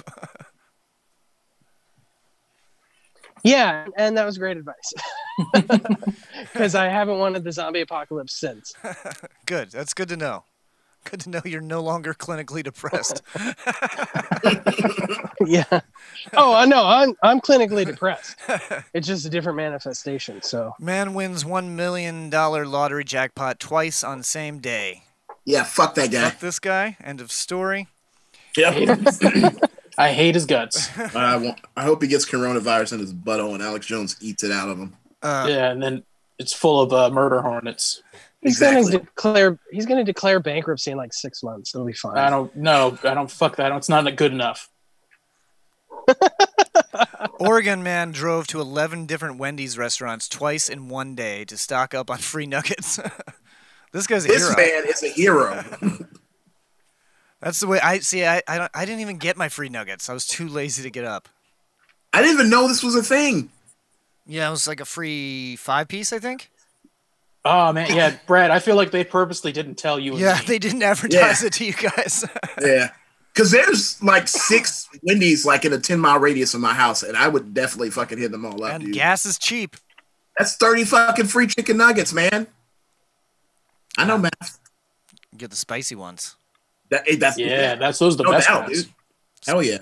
Yeah, and that was great advice. Because I haven't wanted the zombie apocalypse since.
good. That's good to know. Good to know you're no longer clinically depressed.
yeah. Oh, I know. I'm I'm clinically depressed. It's just a different manifestation. So
Man wins one million dollar lottery jackpot twice on same day.
Yeah, fuck that guy.
Fuck this guy. End of story.
Yep.
I hate his guts.
I, want, I hope he gets coronavirus in his butthole and Alex Jones eats it out of him.
Uh,
yeah, and then it's full of uh, murder hornets.
He's
Exactly.
gonna declare he's gonna declare bankruptcy in like six months. It'll be fine.
I don't know. I don't fuck that. It's not good enough.
Oregon man drove to 11 different Wendy's restaurants twice in one day to stock up on free nuggets. this guy's a
This
hero.
man is a hero.
That's the way I see. I I, don't, I didn't even get my free nuggets. I was too lazy to get up.
I didn't even know this was a thing.
Yeah, it was like a free five piece, I think.
Oh man, yeah, Brad. I feel like they purposely didn't tell you.
Yeah,
me.
they didn't advertise
Yeah.
it to you guys.
Yeah. Because there's like six Wendy's like in a 10 mile radius of my house, and I would definitely fucking hit them all up,
and
dude.
gas is cheap.
That's 30 fucking free chicken nuggets, man. I know math.
Get the spicy ones.
That, that's
yeah, that's those are the
no
best
doubt,
ones.
dude. Hell yeah.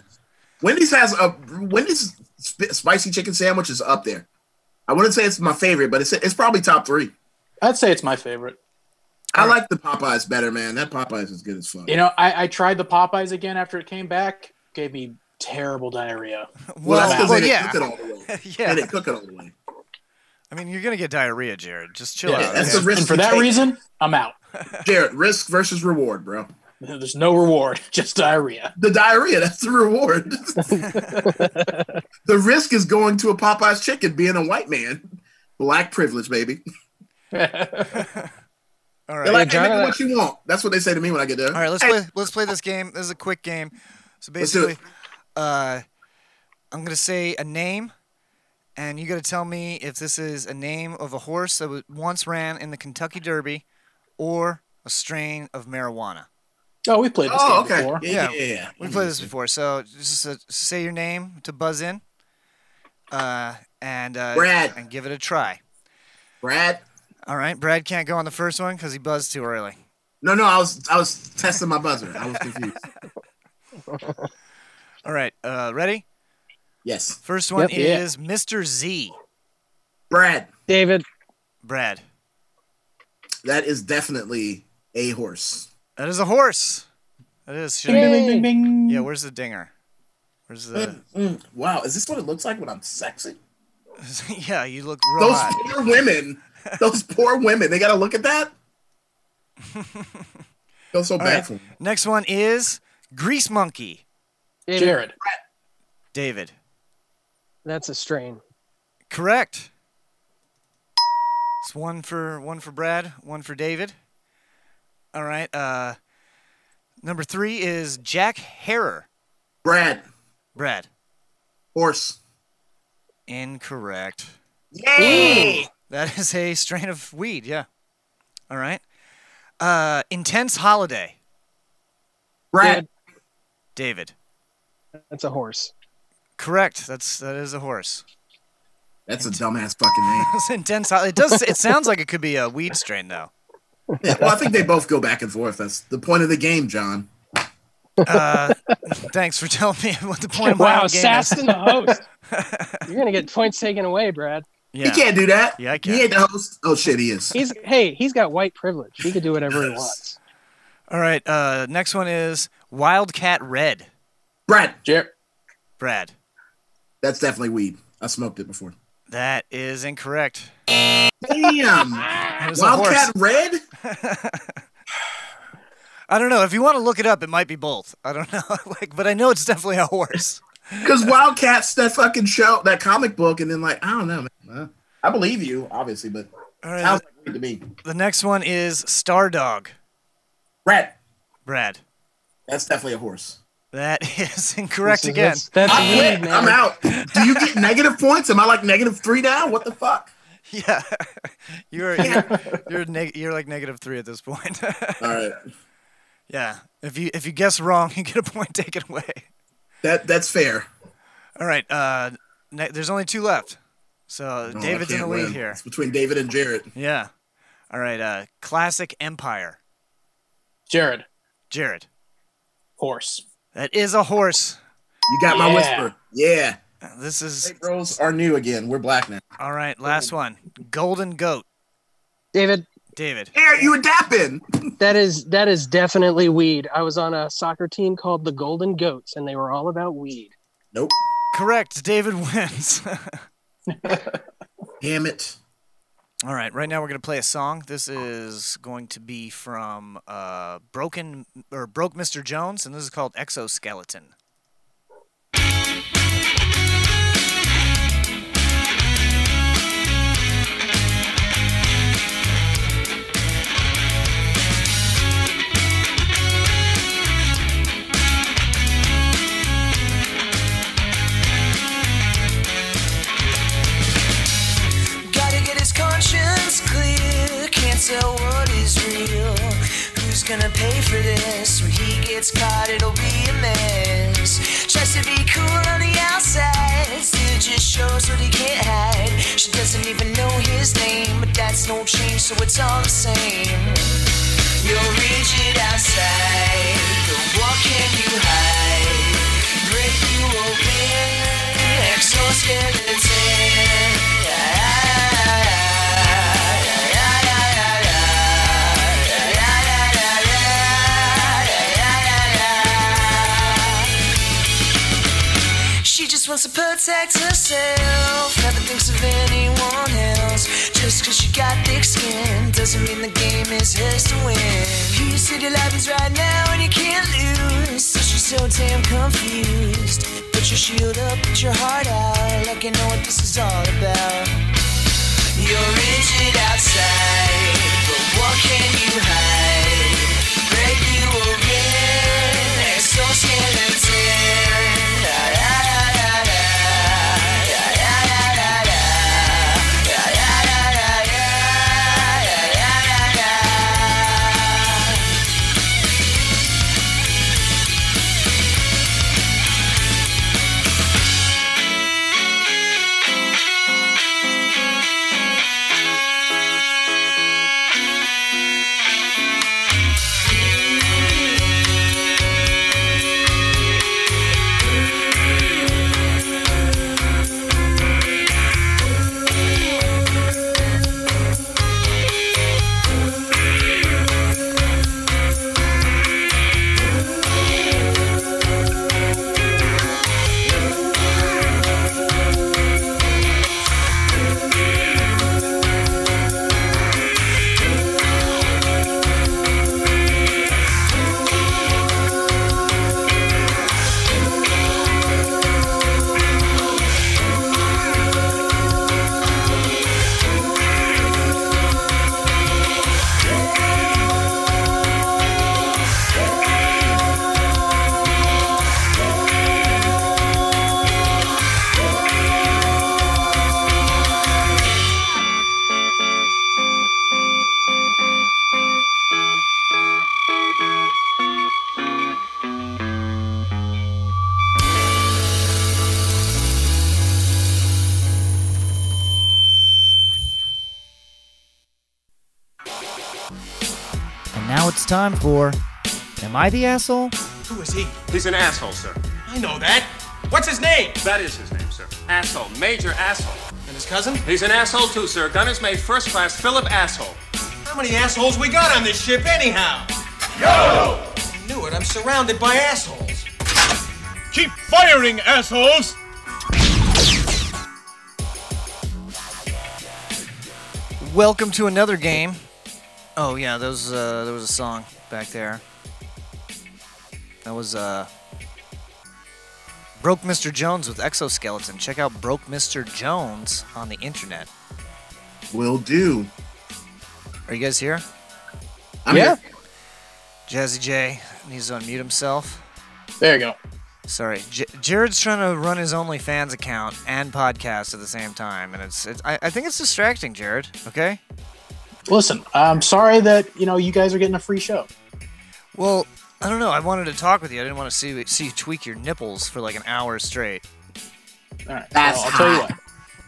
Wendy's has a Wendy's sp- spicy chicken sandwich is up there. I wouldn't say it's my favorite, but it's it's probably top three.
I'd say it's my favorite.
I like the Popeyes better, man. That Popeyes is good as fuck.
You know, I, I tried the Popeyes again after it came back. Gave me terrible diarrhea.
well, that's because
well,
they didn't
yeah.
cook it all the way.
yeah.
They didn't cook it all the way.
I mean, you're gonna get diarrhea, Jared. Just chill
Yeah,
out.
that's
man.
the risk
and for that
take.
reason, I'm out.
Jared, risk versus reward, bro.
There's no reward, just diarrhea.
The diarrhea, that's the reward. the risk is going to a Popeyes chicken being a white man. Black privilege, baby.
All
They're
right.
like, hey,
John,
make it what you want. That's what they say to me when I get there.
All right, let's
Hey,
play. Let's play this game. This is a quick game. So
Let's do it.
basically, uh, I'm gonna say a name, and you gotta tell me if this is a name of a horse that once ran in the Kentucky Derby, or a strain of marijuana.
Oh, we played this
Oh,
game
okay.
before.
Yeah, yeah, yeah.
We played this before, so just uh, say your name to buzz in. Uh, and uh,
Brad.
and give it a try.
Brad.
All right, Brad can't go on the first one because he buzzed too early.
No, no, I was I was testing my buzzer. I was confused.
All right, uh, ready?
Yes.
First one
Yep. Yeah.
is Mr. Z.
Brad.
David.
Brad.
That is definitely a horse.
That is a horse. That is. Should
Bing, bing, bing, bing.
Yeah, where's the dinger? Where's the?
Mm, wow, is this what it looks like when I'm sexy?
yeah, you look real
Those
hot.
poor women. Those poor women. They gotta look at that. Feel so
All
bad
right,
for them.
Next one is Grease Monkey.
David.
Jared.
David.
That's a strain.
Correct. It's one for one for Brad, one for David. All right. Uh, number three is Jack Herer.
Brad.
Brad.
Horse.
Incorrect.
Yay!
That is a strain of weed. Yeah. All right. Uh, Intense Holiday.
Brad.
David.
That's a horse.
Correct. That's that is a horse.
That's a dumbass fucking name.
It's intense. Hol- It does. It sounds like it could be a weed strain though.
Yeah, well, I think they both go back and forth. That's the point of the game, John.
Uh, thanks for telling me what the point of
Wow,
own game
sassed
is.
in the host. You're gonna get points taken away, Brad.
Yeah.
He can't do that.
Yeah, I can.
He ain't the host. Oh shit, he is.
He's hey, he's got white privilege. He can do whatever he wants.
All right. Uh, next one is Wildcat Red.
Brad.
Jared.
Brad.
That's definitely weed. I smoked it before.
That is incorrect.
Damn.
It was a
Wildcat. Red?
I don't know. If you want to look it up, it might be both. I don't know. like, but I know it's definitely a horse.
Because Wildcat's that fucking show, that comic book, and then like I don't know, man. Uh, I believe you, obviously, but
All right.
sounds like weed to me.
The next one is Stardog.
Brad.
Brad.
That's definitely a horse.
That is incorrect
This is-
again.
That's, that's
I quit.
weed, man.
I'm out. Do you get negative points? Am I like negative three now? What the fuck?
Yeah, you're you're you're, neg- you're like negative three at this point.
All right.
yeah, if you if you guess wrong, you get a point taken away.
That that's fair.
All right, uh, ne- there's only two left, so
No,
David's in the lead
win.
here.
It's between David and Jared.
Yeah. All right, uh, classic Empire.
Jared.
Jared.
Horse.
That is a horse.
You got my whisper. Yeah.
This is
White Rose are new again. We're black now.
all right. Last one. Golden goat.
David,
David.
Here, you adapting.
that is that is definitely weed. I was on a soccer team called the Golden Goats, and they were all about weed.
Nope.
Correct. David wins.
Damn it.
All right, right now we're gonna play a song. This is going to be from uh, Broken or Broke Mr. Jones, and this is called Exoskeleton.
Tell what is real. Who's gonna pay for this? When he gets caught, it'll be a mess. Tries to be cool on the outside, still just shows what he can't hide. She doesn't even know his name, but that's no change, so it's all the same. You're rigid outside, but what can you hide? Wants to protect herself, never thinks of anyone else. Just cause she got thick skin doesn't mean the game is hers to win. You see the life is right now and you can't lose. So she's so damn confused. Put your shield up, put your heart out, like you know what this is all about. You're rigid outside, but what can you hide? Break you open, exoskeleton.
Time for Am I the Asshole?
Who is he?
He's an asshole, sir.
I know that. What's his name?
That is his name, sir. Asshole. Major asshole.
And his cousin?
He's an asshole too, sir. Gunner's mate first class Philip Asshole.
How many assholes we got on this ship, anyhow?
Yo!
I knew it. I'm surrounded by assholes.
Keep firing, assholes!
Welcome to another game. Oh yeah, there was uh, there was a song back there. That was uh, Broke Mr. Jones with Exoskeleton. Check out Broke Mr. Jones on the internet.
Will do.
Are you guys here?
I'm
yeah.
here.
Jazzy J needs to unmute himself.
There you go.
Sorry, J- Jared's trying to run his OnlyFans account and podcast at the same time, and it's, it's I, I think it's distracting, Jared. Okay.
Listen, I'm sorry that you know you guys are getting a free show.
Well, I don't know. I wanted to talk with you. I didn't want to see see you tweak your nipples for like an hour straight.
All right,
That's
well, I'll tell you what.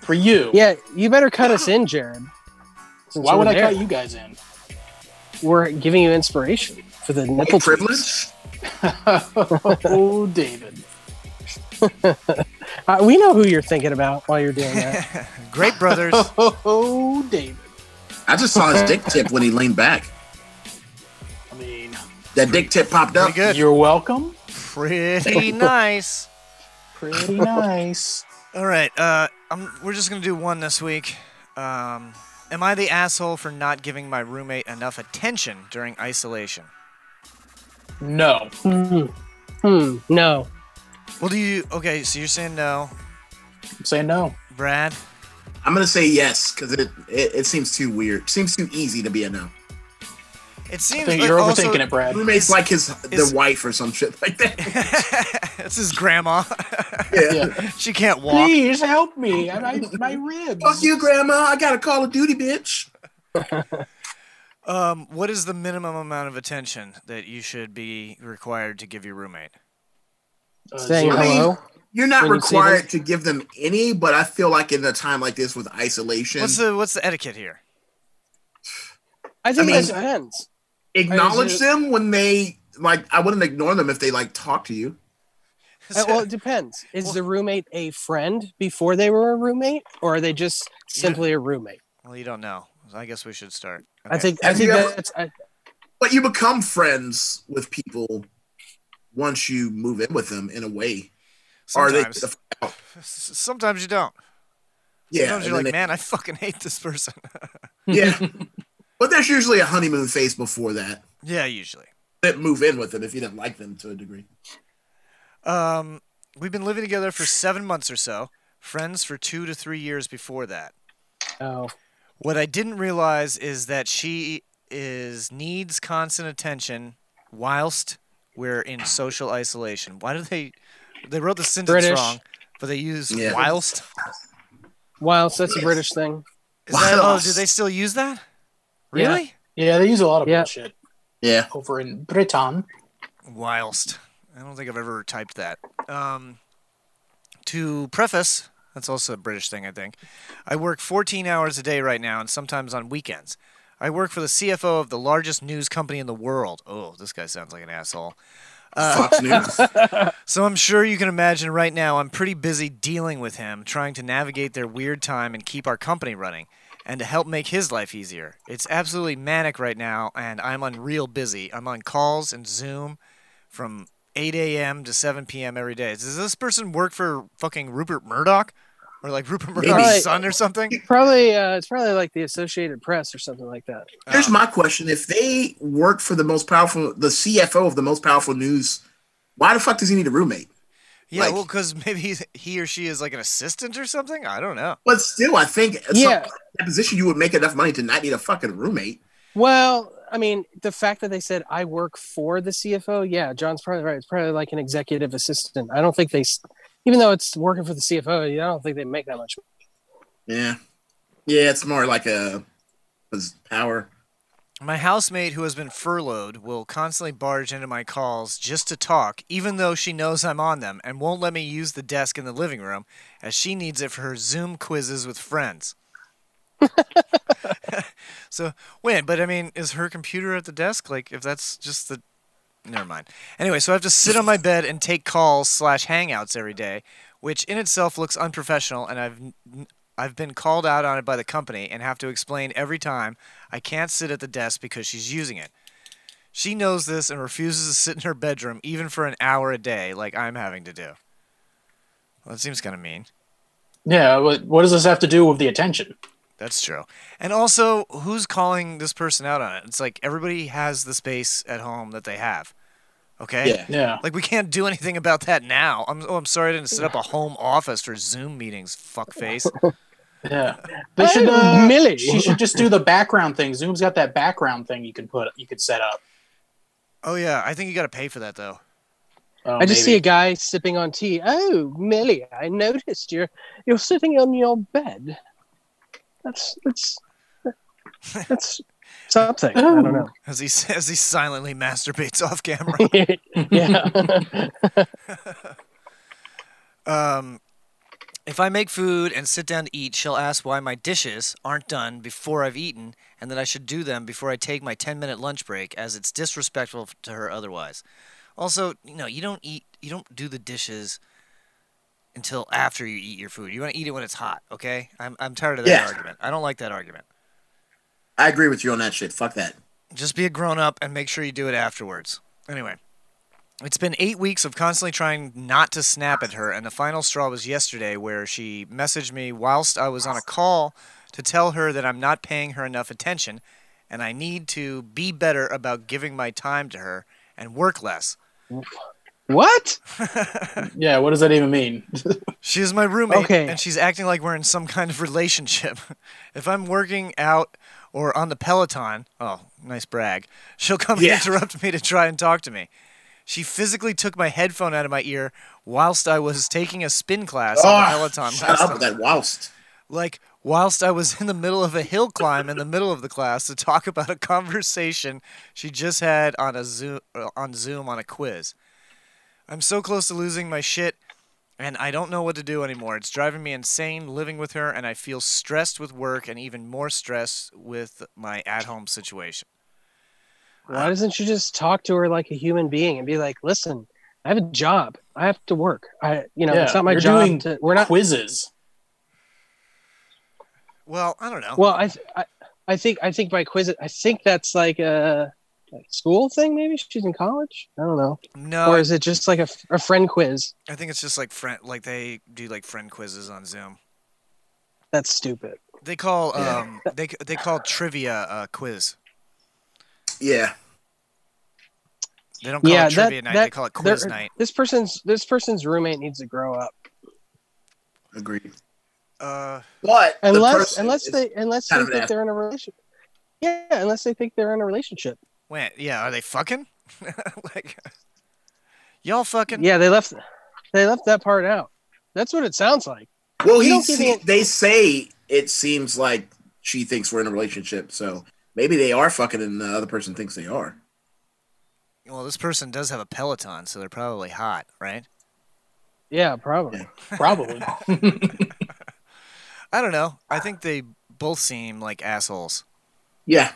For you,
Yeah, you better cut us in, Jared. Since
why
we're
would I
there.
cut you guys in?
We're giving you inspiration for the nipple tweaks.
Privilege?
oh, David.
Uh, we know who you're thinking about while you're doing that.
Great brothers.
Oh, David.
I just saw his dick tip when he leaned back.
I mean,
That dick tip popped up.
Good.
you're welcome.
Pretty nice.
Pretty nice.
All right. Uh, I'm, we're just gonna do one this week. Um, am I the asshole for not giving my roommate enough attention during isolation?
No.
hmm. Hmm. No.
Well, do you? Okay, so you're saying no,
I'm saying no.
Brad.
I'm gonna say yes because it, it it seems too weird. Seems too easy to be a no.
It seems like
you're
also-
overthinking it, Brad.
Roommate's like his the wife or some shit like that.
It's his grandma.
Yeah.
she can't walk.
Please help me. I, I, my ribs.
Fuck you, grandma. I got a Call of Duty, bitch.
Um, what is the minimum amount of attention that you should be required to give your roommate?
Uh,
Saying
zero.
hello.
You're not
When you
required to give them any, but I feel like in a time like this with isolation,
What's the what's the etiquette here?
I think
I mean-
that depends.
acknowledge
Is it-
them when they like. I wouldn't ignore them if they like talk to you.
Uh, well, it depends. Is the roommate a friend before they were a roommate, or are they just simply a roommate?
Well, you don't know. I guess we should start.
I
Okay.
think. I think
ever-
that's. I,
But you become friends with people once you move in with them in a way. Or they
sometimes. Sometimes you don't.
yeah,
Sometimes you're like,
they-
man, I fucking hate this person.
yeah. but there's usually a honeymoon phase before that.
yeah, usually.
That move in with them if you didn't like them to a degree.
Um, we've been living together for seven months or so. Friends for two to three years before that.
oh,
What I didn't realize is that she is needs constant attention whilst we're in social isolation. Why do they? They wrote the sentence
British.
wrong, but they use
Yeah.
whilst.
whilst that's a British thing.
Is that, oh, do they still use that?
Yeah.
Really?
Yeah, they use a lot of
Yeah.
bullshit
Yeah.
over in Britain.
Whilst. I don't think I've ever typed that. Um, to preface, that's also a British thing, I think. I work 14 hours a day right now, and sometimes on weekends. I work for the CFO of the largest news company in the world. Oh, this guy sounds like an asshole.
Uh, Fox News.
So I'm sure you can imagine right now I'm pretty busy dealing with him, trying to navigate their weird time and keep our company running, and to help make his life easier. It's absolutely manic right now, and I'm unreal busy. I'm on calls and Zoom from 8 a.m. to 7 p.m. every day. Does this person work for fucking Rupert Murdoch? Or like Rupert
Maybe.
Murdoch's son or something?
Probably. Uh, it's probably like the Associated Press or something like that.
Here's my question: If they work for the most powerful, the CFO of the most powerful news, why the fuck does he need a roommate?
Yeah,
like-
well, because maybe he's- he or she is like an assistant or something. I don't know.
But still, I think at some-
Yeah.
that position you would make enough money to not need a fucking roommate.
Well, I mean, the fact that they said I work for the CFO, yeah, John's probably right. It's probably like an executive assistant. I don't think they, s- even though it's working for the CFO, I don't think they make that much.
Yeah, yeah, it's more like a, a power.
My housemate, who has been furloughed, will constantly barge into my calls just to talk, even though she knows I'm on them, and won't let me use the desk in the living room, as she needs it for her Zoom quizzes with friends. so wait, but I mean, is her computer at the desk? Like, if that's just the, never mind. Anyway, so I have to sit on my bed and take calls slash hangouts every day, which in itself looks unprofessional, and I've I've been called out on it by the company and have to explain every time I can't sit at the desk because she's using it. She knows this and refuses to sit in her bedroom even for an hour a day, like I'm having to do. Well, that seems kind of mean.
Yeah, what, what does this have to do with the attention?
That's true. And also, who's calling this person out on it? It's like everybody has the space at home that they have. Okay?
Yeah. Yeah.
Like we can't do anything about that now. I'm oh, I'm sorry I didn't set up a home office for Zoom meetings, fuckface.
Yeah, they should. Uh, Millie, she should just do the background thing. Zoom's got that background thing you can put, you could set up.
oh yeah, I think you got to pay for that though.
Oh,
I just see a guy sipping on tea. Oh, Millie, I noticed you're you're sitting on your bed. That's that's that's something. I don't know.
As he as he silently masturbates off camera.
yeah.
Um, if I make food and sit down to eat, she'll ask why my dishes aren't done before I've eaten and that I should do them before I take my 10 minute lunch break, as it's disrespectful to her otherwise. Also, you know, you don't eat, you don't do the dishes until after you eat your food. You want to eat it when it's hot, okay? I'm, I'm tired of that
Yeah.
argument. I don't like that argument.
I agree with you on that shit. Fuck that.
Just be a grown up and make sure you do it afterwards. Anyway, it's been eight weeks of constantly trying not to snap at her, and the final straw was yesterday where she messaged me whilst I was on a call to tell her that I'm not paying her enough attention and I need to be better about giving my time to her and work less.
What?
Yeah, what does that even mean?
she's my roommate,
Okay.
and she's acting like we're in some kind of relationship. if I'm working out or on the Peloton, oh, nice brag, she'll come and
Yeah.
interrupt me to try and talk to me. She physically took my headphone out of my ear whilst I was taking a spin class on the
Oh,
Peloton.
shut
last
up
time.
that whilst.
Like, whilst I was in the middle of a hill climb in the middle of the class to talk about a conversation she just had on a Zoom uh, on Zoom on a quiz. I'm so close to losing my shit and I don't know what to do anymore. It's driving me insane living with her and I feel stressed with work and even more stressed with my at-home situation.
Why doesn't you just talk to her like a human being and be like, "Listen, I have a job. I have to work. I, you know,
Yeah,
it's not my job
doing
to. We're not
quizzes.
Well, I don't know.
Well, I, I, I think, I think by quiz, I think that's like a, like school thing. Maybe she's in college. I don't know.
No,
Or is it just like a friend quiz?
I think it's just like friend like they do like friend quizzes on Zoom.
That's stupid.
They call
Yeah.
um they they call trivia a quiz.
Yeah.
They don't call
yeah,
it trivia
that,
night.
that
they call it quiz night.
This person's this person's roommate needs to grow up.
Agreed.
Uh,
But
Unless
person
unless they unless they
kind of an
think they're in a relationship. Yeah, unless they think they're in a relationship.
Wait, yeah, are they fucking? like, y'all fucking?
Yeah, they left they left that part out. That's what it sounds like.
Well, he
don't give
see,
me
they say it seems like she thinks we're in a relationship, so maybe they are fucking, and the other person thinks they are.
Well, this person does have a Peloton, so they're probably hot, right?
Yeah, probably.
Probably.
I don't know. I think they both seem like assholes.
Yeah.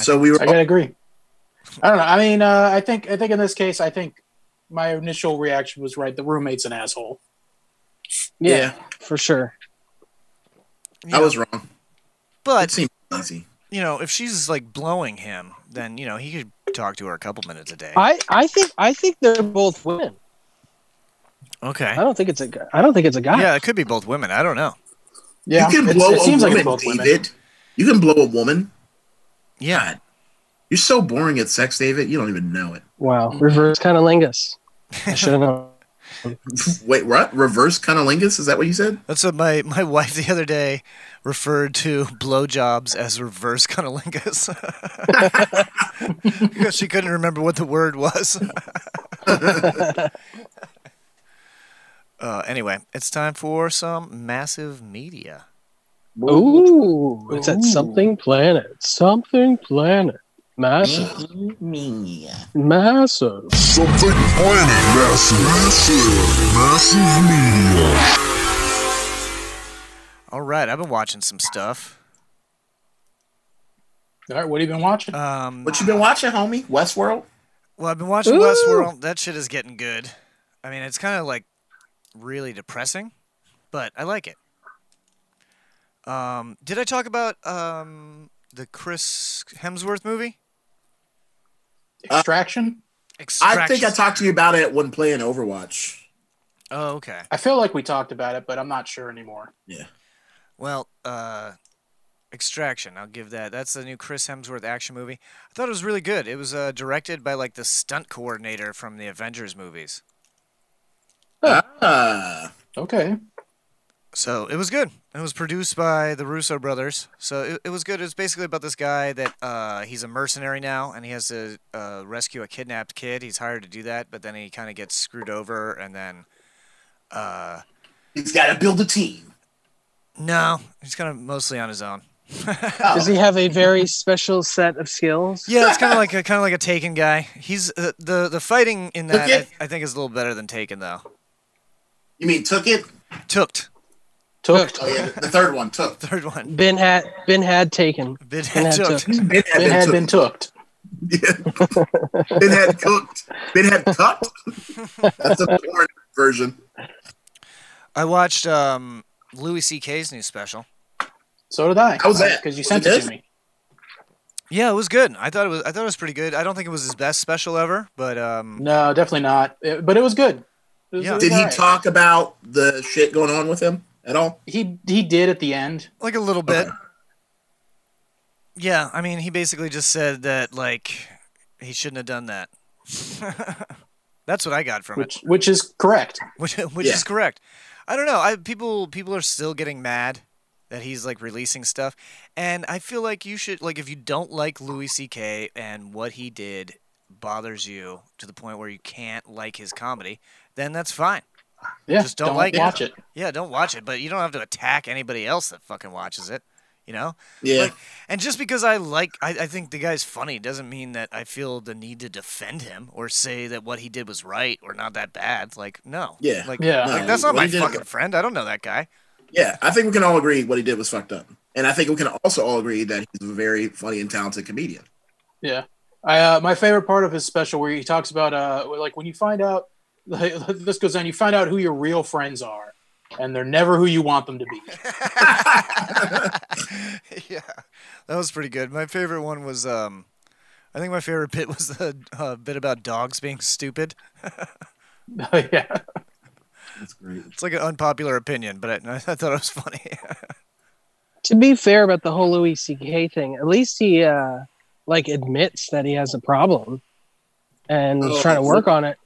So we were.
I gotta agree. I don't know. I mean, uh, I think I think in this case, I think my initial reaction was right. The roommate's an asshole.
Yeah,
Yeah.
for sure.
I was wrong. It
But
seemed easy.
you know, if she's like blowing him, then you know he could talk to her a couple minutes a day.
I, I think I think they're both women.
Okay.
I don't think it's a. I don't think it's a guy.
Yeah, it could be both women. I don't know.
Yeah,
you can blow
it
a
seems like
woman,
it's both women.
You can blow a woman.
Yeah.
God, you're so boring at sex, David. You don't even know it.
Wow. Reverse cunnilingus. I should have known.
Wait, what? Reverse cunnilingus? Is that what you said?
That's what my, my wife the other day referred to blowjobs as reverse cunnilingus because she couldn't remember what the word was. uh, anyway, it's time for some massive media.
Ooh, it's at something planet. Something planet. Massive. Massive.
Something planet massive. Massive. Massive media.
All right, I've been watching some stuff.
All right, what have you been watching?
Um,
What you been watching, homie? Westworld.
Well, I've been watching
Ooh.
Westworld. That shit is getting good. I mean, it's kind of like really depressing, but I like it. Um, did I talk about um, the Chris Hemsworth movie?
Extraction.
I think I talked to you about it when playing Overwatch.
Oh, okay.
I feel like we talked about it, but I'm not sure anymore.
Yeah.
Well, uh, Extraction. I'll give that. That's the new Chris Hemsworth action movie. I thought it was really good. It was uh, directed by like the stunt coordinator from the Avengers movies.
Ah.
Okay.
So it was good. It was produced by the Russo brothers. So it, it was good. It was basically about this guy that uh, he's a mercenary now, and he has to uh, rescue a kidnapped kid. He's hired to do that, but then he kind of gets screwed over, and then uh,
He's got to build a team.
no, he's kind of mostly on his own.
Does he have a very special set of skills?
Yeah, it's kind of like a kind of like a Taken guy. He's uh, the the fighting in that
Okay.
I, I think is a little better than Taken though.
You mean took it?
Tooked.
Took.
Oh yeah, the third one took.
Third one.
Ben had Ben had taken.
Ben
had
tooked.
took.
Ben had
It had
been
been tooked.
took. Ben had cooked. Ben had tucked. That's a porn version.
I watched um, Louis C.K.'s new special.
So did I.
How was that?
Because you
Was
sent
it
it, to me.
Yeah, it was good. I thought it was. I thought it was pretty good. I don't think it was his best special ever, but um,
No, definitely not. It- but it was good. It was-
Yeah.
it was
Did he
alright.
talk about the shit going on with him at all?
He he did at the end.
like a little bit.
Okay.
Yeah, I mean, he basically just said that like he shouldn't have done that. That's what I got from it.
Which which is correct.
which which
Yeah.
is correct. I don't know. I people people are still getting mad that he's like releasing stuff, and I feel like you should like if you don't like Louis C.K. and what he did bothers you to the point where you can't like his comedy, then that's fine.
Yeah.
Just don't like it.
watch it.
Yeah, don't watch it, but you don't have to attack anybody else that fucking watches it. You know?
Yeah.
Like, and just because I like, I, I think the guy's funny doesn't mean that I feel the need to defend him or say that what he did was right or not that bad. Like, no.
Yeah.
Like,
Yeah.
like,
No,
that's not
what
my
he did-
fucking friend. I don't know that guy.
Yeah, I think we can all agree what he did was fucked up, and I think we can also all agree that he's a very funny and talented comedian.
Yeah. I uh, my favorite part of his special where he talks about uh like when you find out this goes on you find out who your real friends are and they're never who you want them to be.
yeah, that was pretty good. My favorite one was, um, I think my favorite bit was the uh, bit about dogs being stupid.
yeah.
That's great.
It's like an unpopular opinion, but I, I thought it was funny.
To be fair about the whole Louis C.K. thing, at least he uh like admits that he has a problem and is
Oh,
trying to work on it.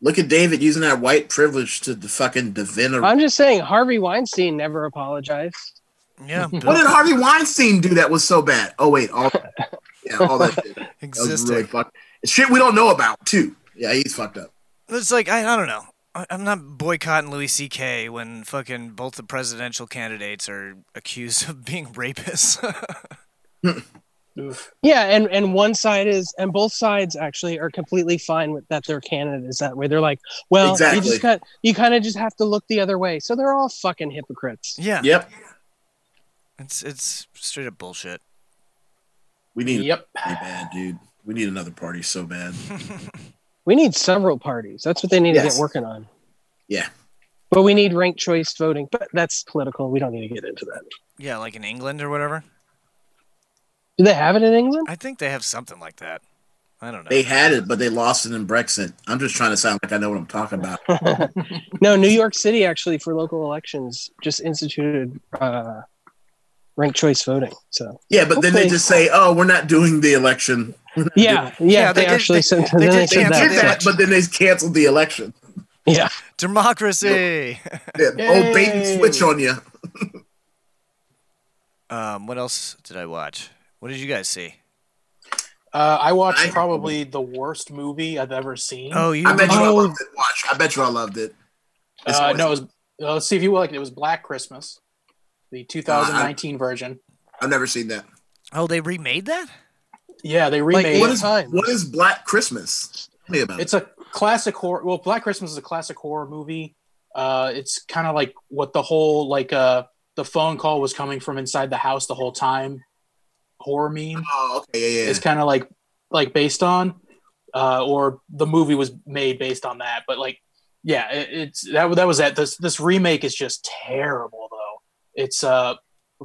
Look at David using that white privilege to the fucking defend.
I'm just saying Harvey Weinstein never apologized.
yeah,
What did Harvey Weinstein do that was so bad? Oh wait, all yeah, all that shit. That really fucked. Shit we don't know about too. Yeah, he's fucked up.
It's like I, I don't know. I, I'm not boycotting Louis C.K. when fucking both the presidential candidates are accused of being rapists.
Oof.
Yeah, and and one side is, and both sides actually are completely fine with that. Their candidate is that way. They're like, well,
Exactly.
you just got, you kind of just have to look the other way. So they're all fucking hypocrites.
yeah,
Yep.
it's it's straight up bullshit.
We need
Yep.
a bad, dude. We need another party so bad.
We need several parties. That's what they need to get working on.
Yeah.
But we need ranked choice voting. But that's political. We don't need to get into that.
Yeah, like in England or whatever.
Do they have it in England?
I think they have something like that. I don't know.
They had it, but they lost it in Brexit. I'm just trying to sound like I know what I'm talking about.
No, New York City actually for local elections just instituted uh, ranked choice voting. So
Yeah, but then they just say, "Oh, we're not doing the election."
Yeah,
doing-
yeah,
Yeah,
they,
they did-
actually
they-
said,
they
they
did
said
They
that.
did
the
that, but then they canceled the election.
Yeah,
Democracy.
Yeah, oh, bait and switch on you.
um, what else did I watch? What did you guys see?
Uh, I watched
I-
probably the worst movie I've ever seen.
Oh, you.
I bet you I
Oh.
loved it. Watch, I bet you I loved it.
Uh, no, it was, uh, let's see if you like it. It was Black Christmas, the 2019 version.
I've never seen that.
Oh, they remade that.
Yeah, they remade
What
it.
is
times.
what is Black Christmas? Tell me about it.
It's a classic horror. Well, Black Christmas is a classic horror movie. Uh, it's kind of like what the whole like uh the phone call was coming from inside the house the whole time horror meme
Oh, okay, yeah, yeah.
is kind of like like based on uh or the movie was made based on that but like yeah it, it's that that was that this this remake is just terrible though. It's uh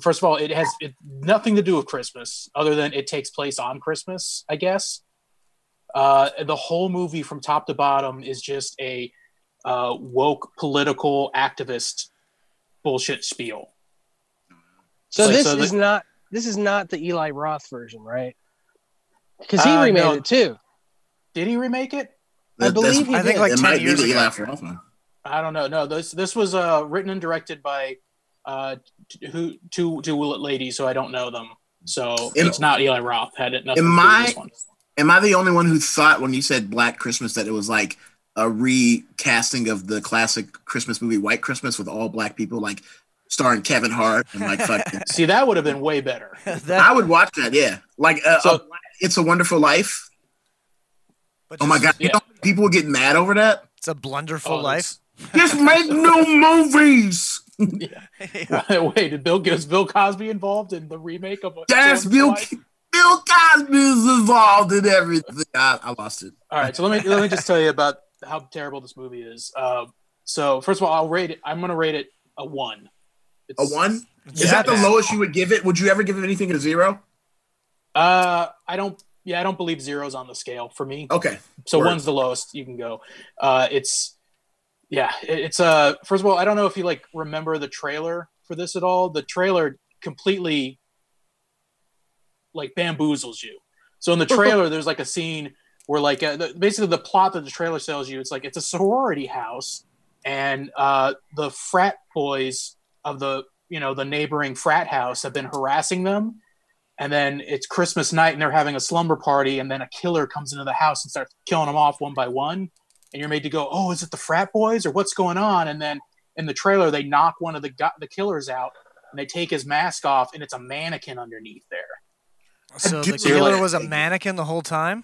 first of all it has it, nothing to do with christmas other than it takes place on christmas i guess. Uh the whole movie from top to bottom is just a uh woke political activist bullshit spiel.
So
Like,
this
so
is
the-
not this is not the Eli Roth version, right? Because he
Uh,
remade
no.
it too.
did he remake it
I believe he
I think like
it
10
might be
years
the
ago.
Eli Roth one.
I don't know. No, this this was uh, written and directed by uh, t- who two two ladies who I don't know them. So
Am-
it's not Eli Roth. Had it nothing
Am
to do with
I
this one.
am I the only one who thought when you said Black Christmas that it was like a recasting of the classic Christmas movie White Christmas with all black people, like starring Kevin Hart and like fucking.
See, that would have been way better.
I would watch that. Yeah, like uh,
So-
a- It's a Wonderful Life. Oh my god! You know, people would get mad over that.
It's a blunderful
Oh,
life.
Just make new movies. Yeah.
Wait, did Bill was Bill Cosby involved in the remake of?
Yes,
Wonderful
Bill.
Life?
Bill Cosby is involved in everything. I, I lost it.
All right, so let me let me just tell you about how terrible this movie is. Uh, so first of all, I'll rate it. I'm going to rate it a one.
A one? Is that the lowest you would give it? Would you ever give it anything a zero?
Uh, I don't. Yeah, I don't believe zeros on the scale for me.
Okay.
So
Word.
one's the lowest you can go. Uh, it's yeah, it- it's uh. First of all, I don't know if you like remember the trailer for this at all. The trailer completely like bamboozles you. So in the trailer, there's like a scene where like uh, the, basically the plot that the trailer tells you it's like it's a sorority house, and uh, the frat boys of the you know the neighboring frat house have been harassing them and then it's Christmas night and they're having a slumber party, and then a killer comes into the house and starts killing them off one by one, and you're made to go, "Oh, is it the frat boys or what's going on?" And then in the trailer, they knock one of the gu- the killers out, and they take his mask off, and it's a mannequin underneath there.
So the killer
like-
was a mannequin the whole time.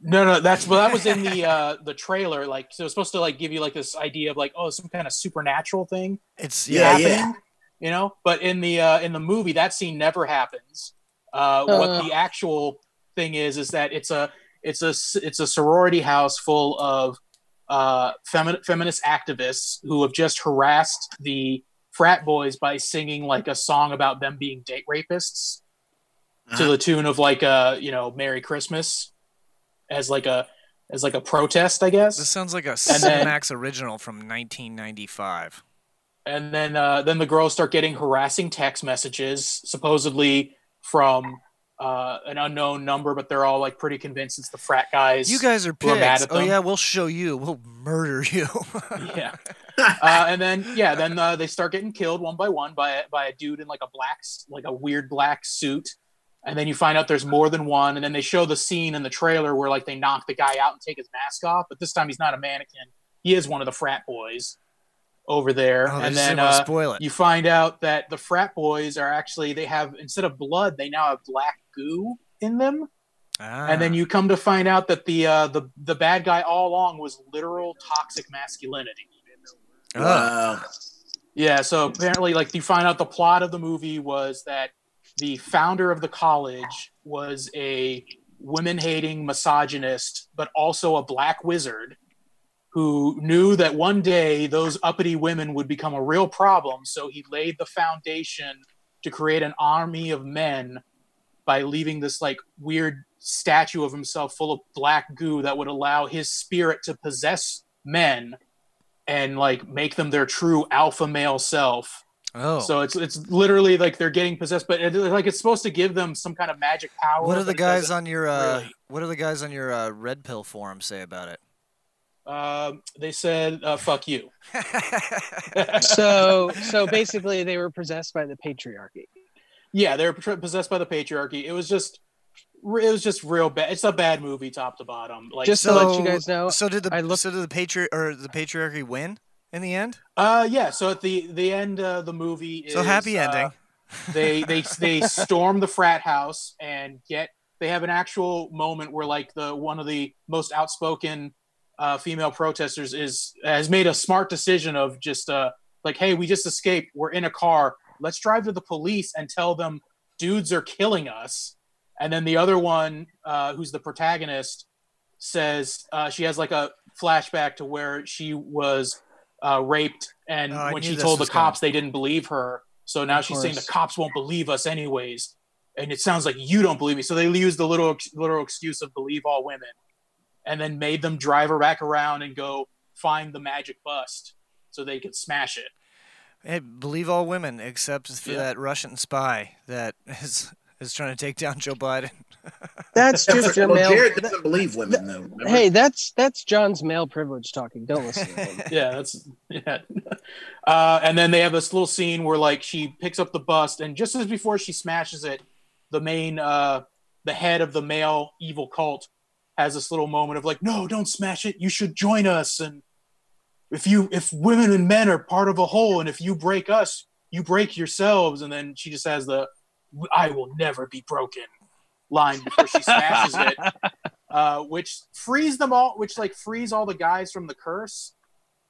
No, no, that's well, that was in the uh the trailer. Like, so it's supposed to like give you like this idea of like, oh, some kind of supernatural thing.
It's
Yeah,
happening,
yeah.
You know, but in the uh in the movie, that scene never happens. Uh, what
Uh.
the actual thing is is that it's a it's a it's a sorority house full of uh femi- feminist activists who have just harassed the frat boys by singing like a song about them being date rapists to
Uh-huh.
the tune of like uh you know Merry Christmas as like a as like a protest, I guess.
This sounds like a Cinemax original from 1995.
and then uh, then the girls start getting harassing text messages, supposedly from uh, an unknown number, but they're all like pretty convinced it's the frat guys.
You guys are
who mad
pigs.
at
Oh
them.
yeah, we'll show you. We'll murder you.
yeah. Uh, and then yeah, then uh, they start getting killed one by one by a- by a dude in like a black like a weird black suit. And then you find out there's more than one, and then they show the scene in the trailer where like they knock the guy out and take his mask off, but this time he's not a mannequin; he is one of the frat boys over there.
Oh,
and then uh,
spoil it.
you find out that the frat boys are actually they have instead of blood, they now have black goo in them. And
Ah.
then you come to find out that the uh, the the bad guy all along was literal toxic masculinity.
Oh.
Yeah, so apparently, like you find out the plot of the movie was that the founder of the college was a women-hating misogynist, but also a black wizard who knew that one day those uppity women would become a real problem. So he laid the foundation to create an army of men by leaving this like weird statue of himself full of black goo that would allow his spirit to possess men and like make them their true alpha male self.
Oh.
So it's it's literally like they're getting possessed, but it, like it's supposed to give them some kind of magic power.
what do the guys on your uh,
really.
What do the guys on your uh, Red Pill forum say about it?
Um, they said, uh, "Fuck you."
so so basically they were possessed by the patriarchy.
Yeah, they were possessed by the patriarchy. It was just, it was just real bad. It's a bad movie, top to bottom. Like,
Just to let you guys know,
So did the
I looked-
so did the patri or the patriarchy win in the end?
uh, yeah. So at the the end of the movie, is,
So happy
uh,
ending.
they they they storm the frat house and get. They have an actual moment where like the one of the most outspoken uh, female protesters is has made a smart decision of just uh like, hey, we just escaped. We're in a car. let's drive to the police and tell them dudes are killing us. And then the other one, uh, who's the protagonist, says uh, she has like a flashback to where she was uh, raped, and
Oh,
when she told the cops, they didn't believe her. So now
Of
she's saying the cops won't believe us anyways, and it sounds like you don't believe me. So they used the little little excuse of believe all women, and then made them drive her back around and go find the magic bust so they could smash it.
Hey, believe all women except for
Yeah.
that Russian spy that is is trying to take down Joe Biden.
That's just your
well,
male.
Jared doesn't believe women though. remember?
Hey, that's that's John's male privilege talking. Don't listen to him.
yeah, that's yeah. Uh, and then they have this little scene where like she picks up the bust, and just as before she smashes it, the main uh, the head of the male evil cult has this little moment of like, no, don't smash it. You should join us. And if you if women and men are part of a whole, and if you break us, you break yourselves. And then she just has the I will never be broken line before she smashes it uh, which frees them all, which like frees all the guys from the curse.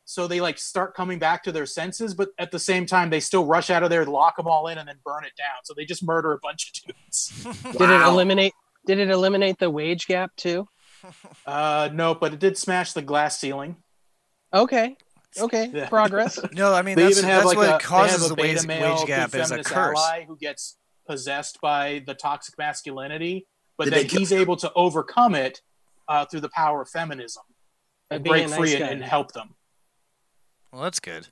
So they like start coming back to their senses, but at the same time, they still rush out of there, lock them all in, and then burn it down. So they just murder a bunch of dudes.
Did it eliminate? Did it eliminate the wage gap too?
Uh, no, but it did smash the glass ceiling.
Okay. Okay.
Yeah.
Progress.
No, I mean
they
that's,
even have
that's
like
what
a, they
causes
have a
the wage,
beta
wage gap is a curse.
ally who gets possessed by the toxic masculinity, but
Did
then
they kill-
he's able to overcome it uh, through the power of feminism and break
a
free and, and help them.
Well, that's good.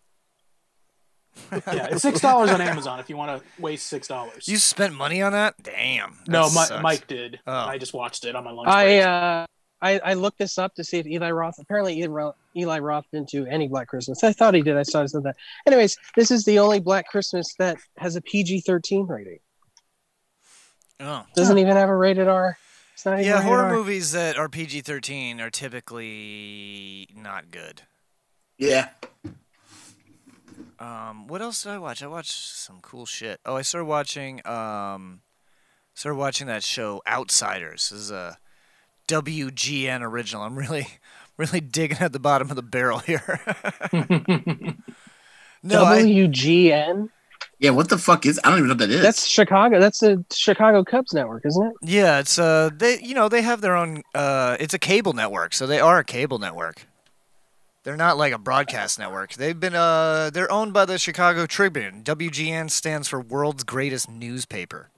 Yeah, it's six dollars on Amazon if you want to waste six dollars.
You spent money on that? Damn. that
No, Mi-
sucks.
Mike did.
Oh.
I just watched it on my lunch
I
break.
uh, I I looked this up to see if Eli Roth. Apparently, Eli Roth, Eli Roth didn't do any Black Christmas. I thought he did. I saw he said that. Anyways, this is the only Black Christmas that has a PG thirteen rating.
Oh.
Doesn't even have a rated R. It's not even
Yeah,
rated
horror
R.
movies that are PG thirteen are typically not good.
Yeah.
Um, what else did I watch? I watched some cool shit. Oh, I started watching um, started watching that show Outsiders. This is a WGN original. I'm really, really digging at the bottom of the barrel here. no, I,
WGN.
Yeah, what the fuck is? I don't even know what that is.
That's Chicago. That's the Chicago Cubs network, isn't it?
yeah, it's uh, they you know they have their own. Uh, it's a cable network, so they are a cable network. They're not like a broadcast network. They've been uh, they're owned by the Chicago Tribune. WGN stands for World's Greatest Newspaper.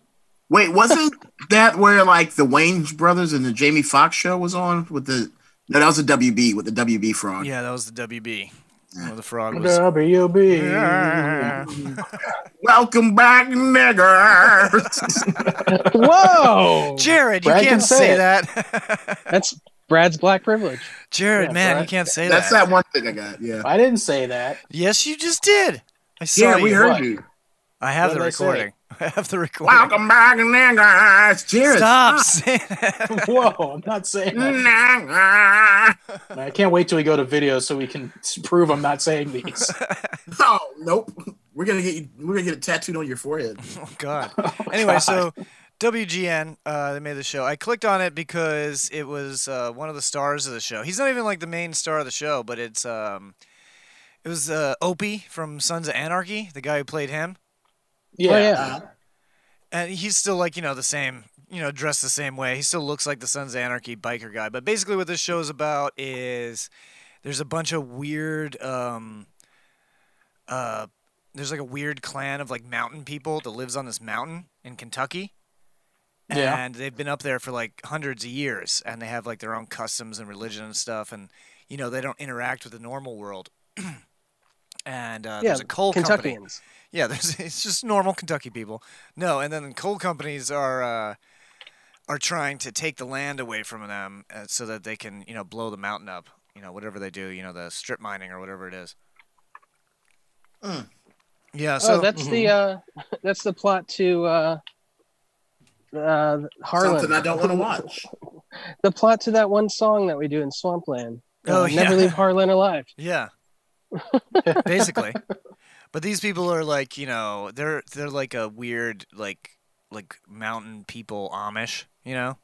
Wait, wasn't that where like the Wayans brothers and the Jamie Foxx show was on with the? No, that was the WB with the WB frog.
Yeah, that was the WB. Where the frog was.
WB.
Welcome back, niggers.
Whoa,
Jared, you
Brad
can't
can say
say
it.
that.
That's Brad's black privilege.
Jared,
Yeah,
man,
Brad.
you can't say
That's
that.
That's that one thing I got. Yeah.
I didn't say that.
Yes, you just did. I saw
Yeah,
you.
we heard
What?
you.
I have
What
the
did I say?
recording. I have the recording.
Welcome back, niggers. Jared,
Stop saying that.
Whoa, I'm not saying that. I can't wait till we go to video so we can prove I'm not saying these.
Oh nope. We're gonna get you. We're gonna get it tattooed on your forehead.
Oh God. Anyway, so WGN, uh, they made the show. I clicked on it because it was uh, one of the stars of the show. He's not even like the main star of the show, but it's um, it was uh, Opie from Sons of Anarchy, the guy who played him,
Yeah.
Oh, yeah.
and he's still like you know the same, you know, dressed the same way. He still looks like the Sons of Anarchy biker guy. But basically, what this show is about is there's a bunch of weird um, uh, there's like a weird clan of like mountain people that lives on this mountain in Kentucky.
Yeah.
And they've been up there for like hundreds of years and they have like their own customs and religion and stuff and you know they don't interact with the normal world. and uh,
Yeah,
there's a coal company.
Kentuckians.
Yeah, there's it's just normal Kentucky people. No, and then coal companies are uh, are trying to take the land away from them uh, so that they can you know blow the mountain up. You know whatever they do, you know the strip mining or whatever it is. Yeah, so
oh, that's the uh, that's the plot to uh, uh, Harlan.
Something I don't want to watch.
The plot to that one song that we do in Swampland.
Oh,
Uh,
yeah.
Never leave Harlan alive.
Yeah. Basically. But these people are like, you know, they're they're like a weird like like mountain people Amish, you know?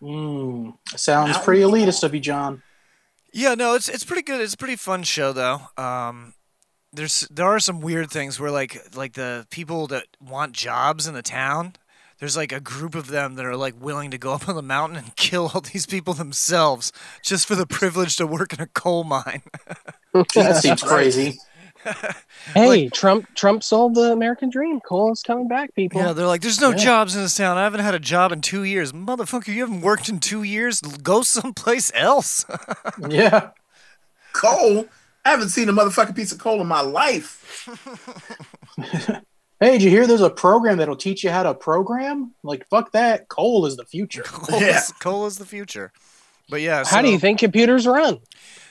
Mm, sounds pretty elitist of you, John.
Yeah, no, it's it's pretty good. It's a pretty fun show though. Um there's there are some weird things where like like the people that want jobs in the town. There's like a group of them that are like willing to go up on the mountain and kill all these people themselves just for the privilege to work in a coal mine.
That seems crazy.
Hey, Trump Trump sold the American dream. Coal is coming back, people.
Yeah, they're like, there's no
Yeah.
jobs in this town. I haven't had a job in two years. Motherfucker, you haven't worked in two years? Go someplace else.
Yeah.
Coal? I haven't seen a motherfucking piece of coal in my life.
Hey, did you hear there's a program that'll teach you how to program? Like, fuck that. Coal is the future.
coal, is, coal is the future. But yeah,
How do you think computers run?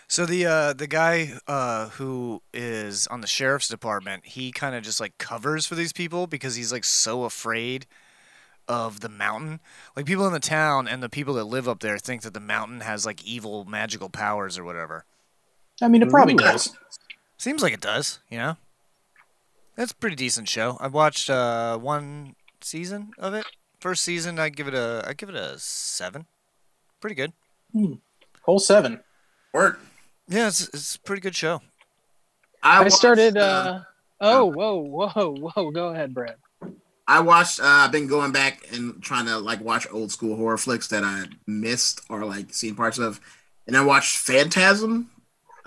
So the uh, the guy uh, who is on the sheriff's department, he kind of just like covers for these people because he's like so afraid of the mountain. Like people in the town and the people that live up there think that the mountain has like evil magical powers or whatever.
I mean, it probably
Ooh.
does.
Seems like it does, you know. It's a pretty decent show. I watched uh, one season of it. First season, I give it a I give it a seven. Pretty good.
Hmm. Whole seven.
Work.
Yeah, it's it's a pretty good show.
I,
watched,
started. Uh, oh, whoa, whoa, whoa! Go ahead, Brad.
I watched. Uh, I've been going back and trying to like watch old school horror flicks that I missed or like seen parts of, and I watched Phantasm.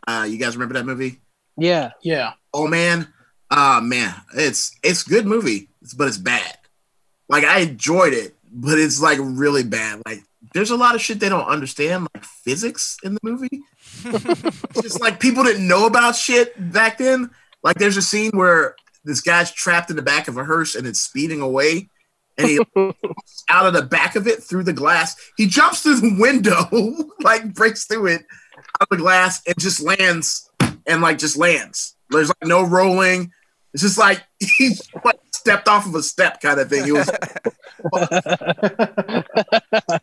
Uh, you guys remember that movie?
Yeah,
Yeah.
Oh man, uh man, it's it's good movie, but it's bad. Like I enjoyed it, but it's like really bad. Like there's a lot of shit they don't understand, like physics in the movie. It's just like people didn't know about shit back then. Like there's a scene where this guy's trapped in the back of a hearse and it's speeding away, and he out of the back of it through the glass. He jumps through the window, like breaks through it out of the glass, and just lands and like just lands. There's like no rolling. It's just like he like, stepped off of a step kind of thing. It was.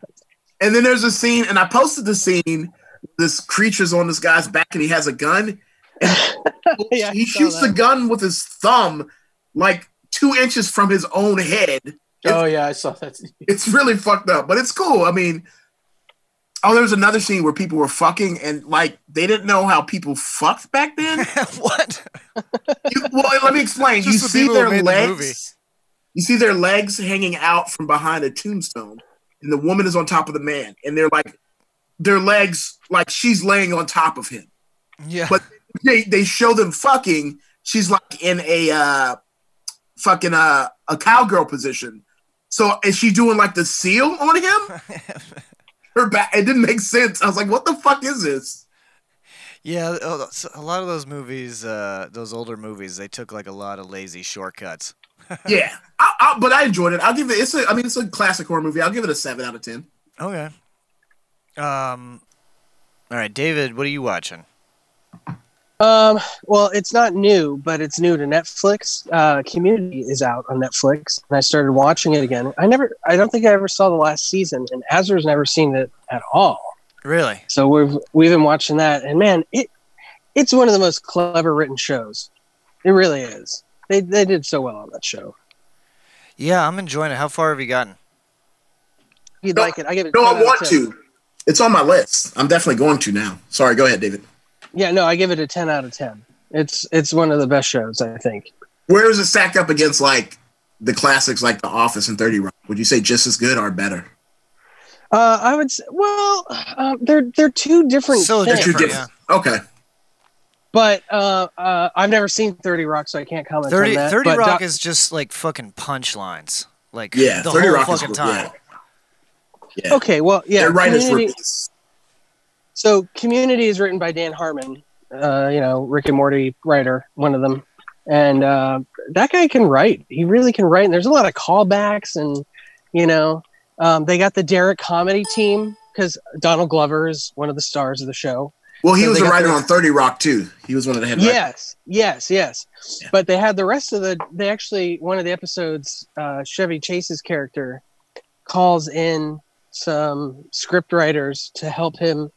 and then there's a scene, and I posted the scene. This creature's on this guy's back, and he has a gun. And
Yeah,
he shoots the gun with his thumb, like two inches from his own head.
Oh, yeah, I saw that.
It's really fucked up, but it's cool. I mean, oh, there was another scene where people were fucking and like they didn't know how people fucked back then.
what?
You, well, let me explain. You see their
made the
legs. You see their legs hanging out from behind a tombstone, and the woman is on top of the man, and they're like, their legs like she's laying on top of him.
Yeah.
But they they show them fucking. She's like in a uh, fucking uh, a cowgirl position. So is she doing like the seal on him? Her back. It didn't make sense. I was like, what the fuck is this?
Yeah, oh, a lot of those movies, uh, those older movies, they took like a lot of lazy shortcuts.
yeah, I, I, but I enjoyed it. I'll give it. It's a. I mean, it's a classic horror movie. I'll give it a seven out of ten.
Okay. Um. All right, David, what are you watching?
Um, well, it's not new, but it's new to Netflix. Uh, Community is out on Netflix, and I started watching it again. I never, I don't think I ever saw the last season, and Azra's never seen it at all.
Really?
So we've we've been watching that, and man, it it's one of the most clever written shows. It really is. They they did so well on that show.
Yeah, I'm enjoying it. How far have you gotten?
You'd like it? I give it.
No, I want to. It's on my list. I'm definitely going to now. Sorry, go ahead, David.
Yeah, no, I give it a ten out of ten. It's it's one of the best shows I think.
Where does it stack up against like the classics like The Office and Thirty Rock? Would you say just as good or better?
Uh, I would say, well, uh, they're they're two different.
So
things.
Two different. Okay.
But uh, uh, I've never seen Thirty Rock, so I can't comment
30,
on that.
30
but
Rock
Doc-
is just like fucking punchlines. Like
Yeah,
the
30
whole
Rock is
fucking
good,
time.
Yeah.
okay. Well, yeah.
Their writers were
Community- So Community is written by Dan Harmon, uh, you know, Rick and Morty writer, one of them. And uh, that guy can write. He really can write. And there's a lot of callbacks and, you know, um, they got the Derrick comedy team because Donald Glover is one of the stars of the show.
Well, he
So
was a writer
the-
on Thirty Rock too. He was one of the head. writers.
Yes, yes, yes. But they had the rest of the. They actually one of the episodes, uh, Chevy Chase's character calls in some script writers to help him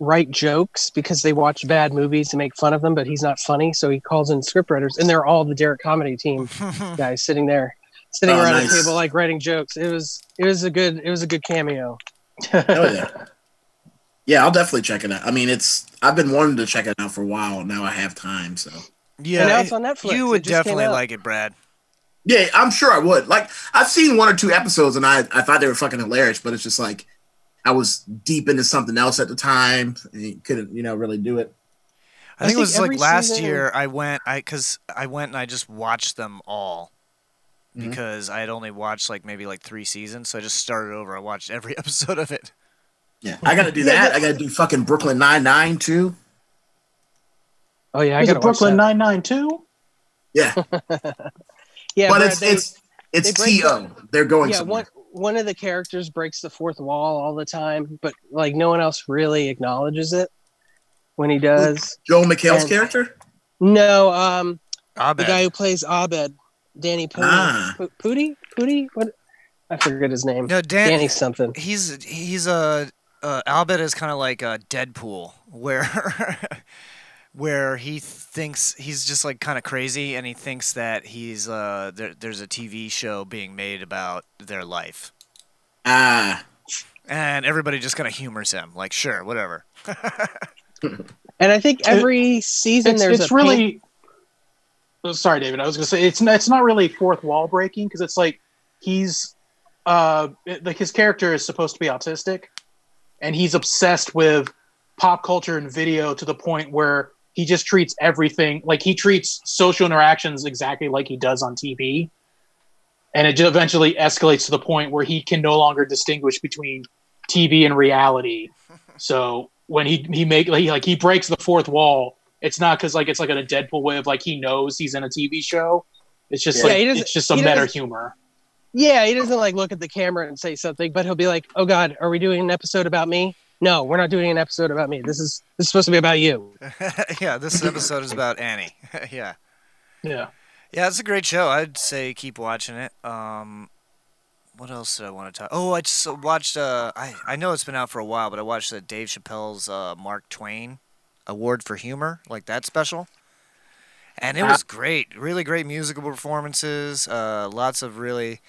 write jokes because they watch bad movies and make fun of them, but he's not funny, so he calls in scriptwriters, and they're all the Derrick comedy team guys sitting there, sitting
Oh,
around
nice.
the table like writing jokes. It was it was a good it was a good cameo.
Hell yeah. Yeah, I'll definitely check it out. I mean, it's I've been wanting to check it out for a while. Now I have time, so
Yeah,
and now it's on Netflix.
You would definitely like it, Brad.
Yeah, I'm sure I would. Like I've seen one or two episodes and I I thought they were fucking hilarious, but it's just like I was deep into something else at the time and couldn't, you know, really do it.
I think it was like last
season-
year. I went, I because I went and I just watched them all
Mhm.
because I had only watched like maybe like three seasons, so I just started over. I watched every episode of it.
Yeah, I got to do that. I got to do fucking Brooklyn Nine Nine too.
Oh yeah, I
Is
got
Brooklyn Nine Nine too?
Yeah,
Yeah,
but
Brad,
it's
they-
it's it's
they
to. They're going
yeah,
somewhere.
one one of the characters breaks the fourth wall all the time, but like no one else really acknowledges it when he does.
Joel McHale's
And-
character.
No, um,
Abed.
the guy who plays Abed, Danny Pudi,
Ah.
Pu- Pudi? Pudi? What? I forget his name.
No, Dan-
Danny something.
He's he's a uh, Albert is kind of like a Deadpool, where where he thinks he's just like kind of crazy, and he thinks that he's uh there, there's a TV show being made about their life,
Ah,
and everybody just kind of humors him, like sure, whatever.
And I think every season
It's,
there's
it's
a
really.
paint-
Oh, sorry, David. I was going to say it's not, it's not really fourth wall breaking because it's like he's uh like his character is supposed to be autistic, and he's obsessed with pop culture and video to the point where he just treats everything like he treats social interactions exactly like he does on TV, and it ju- eventually escalates to the point where he can no longer distinguish between TV and reality. So when he he make like, he, like he breaks the fourth wall, it's not because like it's like in a Deadpool way of like he knows he's in a TV show. It's just
Yeah,
like it's just a
he
humor.
Yeah, he doesn't like look at the camera and say something, but he'll be like, "Oh God, are we doing an episode about me? No, we're not doing an episode about me. This is this is supposed to be about you."
yeah, this episode is about Annie. yeah.
Yeah.
Yeah, it's a great show. I'd say keep watching it. Um, what else did I want to talk? Oh, I just watched. Uh, I I know it's been out for a while, but I watched uh, Dave Chappelle's uh, Mark Twain Award for Humor, like that special, and it was great. Really great musical performances. Uh, lots of really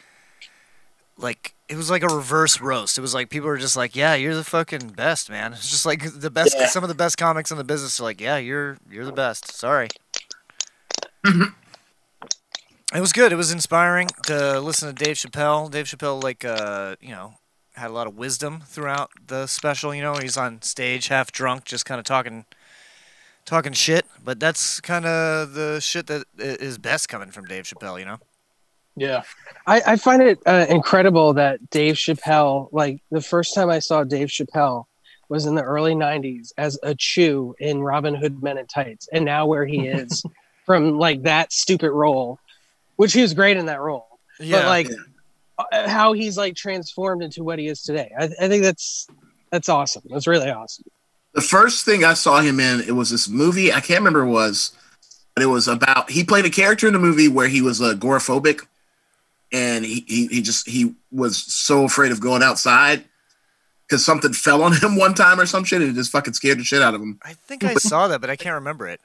like it was like a reverse roast. It was like people were just like, "Yeah, you're the fucking best, man." It's just like the best.
Yeah.
Some of the best comics in the business are like, "Yeah, you're you're the best." Sorry. It was good. It was inspiring to listen to Dave Chappelle. Dave Chappelle, like, uh, you know, had a lot of wisdom throughout the special. You know, he's on stage half drunk, just kind of talking, talking shit. But that's kind of the shit that is best coming from Dave Chappelle. You know.
Yeah.
I, I find it uh, incredible that Dave Chappelle, like the first time I saw Dave Chappelle was in the early 90s as a Chew in Robin Hood Men in Tights. And now where he is from like that stupid role, which he was great in that role.
Yeah.
But like uh, how he's like transformed into what he is today. I, I think that's that's awesome. That's really awesome.
the first thing I saw him in, it was this movie. I can't remember what it was, but it was about he played a character in the movie where he was agoraphobic, and he he, he just he was so afraid of going outside because something fell on him one time or some shit, and it just fucking scared the shit out of him.
I think I saw that, but I can't remember it.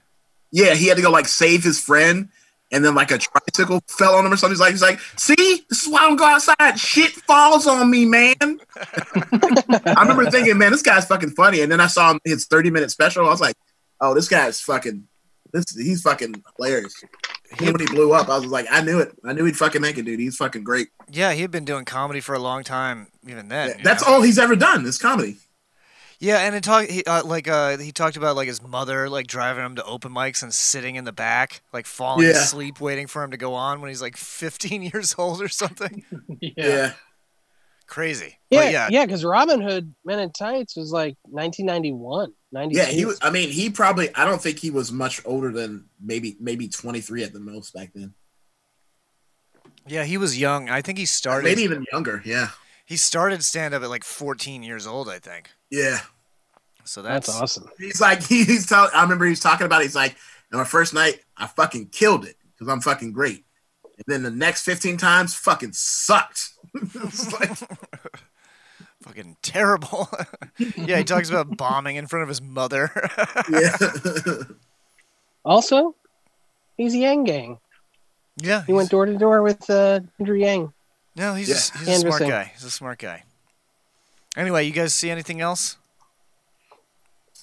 Yeah, he had to go like save his friend, and then like a tricycle fell on him or something. He's like, he's like, see, this is why I don't go outside. Shit falls on me, man. I remember thinking, man, this guy's fucking funny. And then I saw him his 30 minute special. I was like, oh, this guy's fucking this he's fucking hilarious. Then when he blew up, I was like, I knew it. I knew he'd fucking make it, dude. He's fucking great.
Yeah, he had been doing comedy for a long time, even then. you
That's
know?
all he's ever done. Is comedy.
Yeah, and it talk he, uh, like uh, he talked about like his mother like driving him to open mics and sitting in the back, like falling
Yeah.
asleep, waiting for him to go on when he's like 15 years old or something.
Yeah.
Crazy.
Yeah,
But yeah,
yeah, because Robin Hood Men in Tights was like 1991, 92.
Yeah, he was. I mean, he probably. I don't think he was much older than maybe maybe 23 at the most back then.
yeah, he was young. I think he started
Maybe even younger. Yeah.
he started stand up at like 14 years old, I think.
Yeah.
So that's,
That's awesome.
He's like he's telling. I remember he's talking about. It, he's like, on my first night, I fucking killed it because I'm fucking great. And then the next 15 times, fucking sucked. It's like-
fucking terrible. yeah, he talks about bombing in front of his mother.
yeah.
Also, he's a Yang Gang.
yeah,
He went door to door with uh, Andrew Yang.
no, he's
Yeah.
a, he's a smart guy. He's a smart guy. Anyway, you guys see anything else?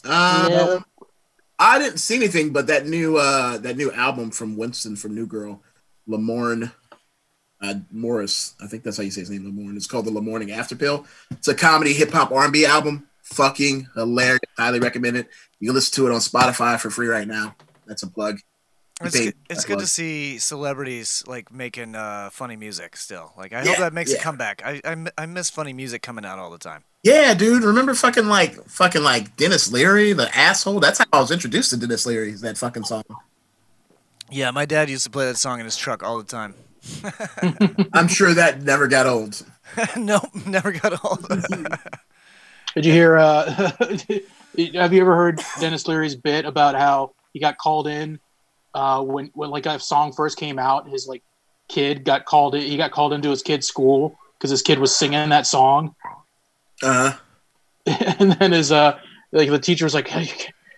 Um,
Yeah.
I didn't see anything, but that new uh that new album from Winston from New Girl, Lamorne uh, Morris, I think that's how you say his name, Lamorne. It's called the Lamorning After Pill. It's a comedy hip hop R&B album. Fucking hilarious. Highly recommend it. You can listen to it on Spotify for free right now. That's a plug. You
It's, good, it's good to see celebrities like making uh, funny music still. Like I
Yeah,
hope that makes a comeback. I, I I miss funny music coming out all the time.
Yeah, dude. Remember fucking like fucking like Denis Leary, the asshole. That's how I was introduced to Denis Leary. Is that fucking song?
Yeah, my dad used to play that song in his truck all the time.
I'm sure that never got old.
nope, never got old.
Did you hear? Uh, have you ever heard Denis Leary's bit about how he got called in uh, when when like a song first came out? His like kid got called in. He got called into his kid's school because his kid was singing that song,
Uh huh.
and then his uh like the teacher was like, hey,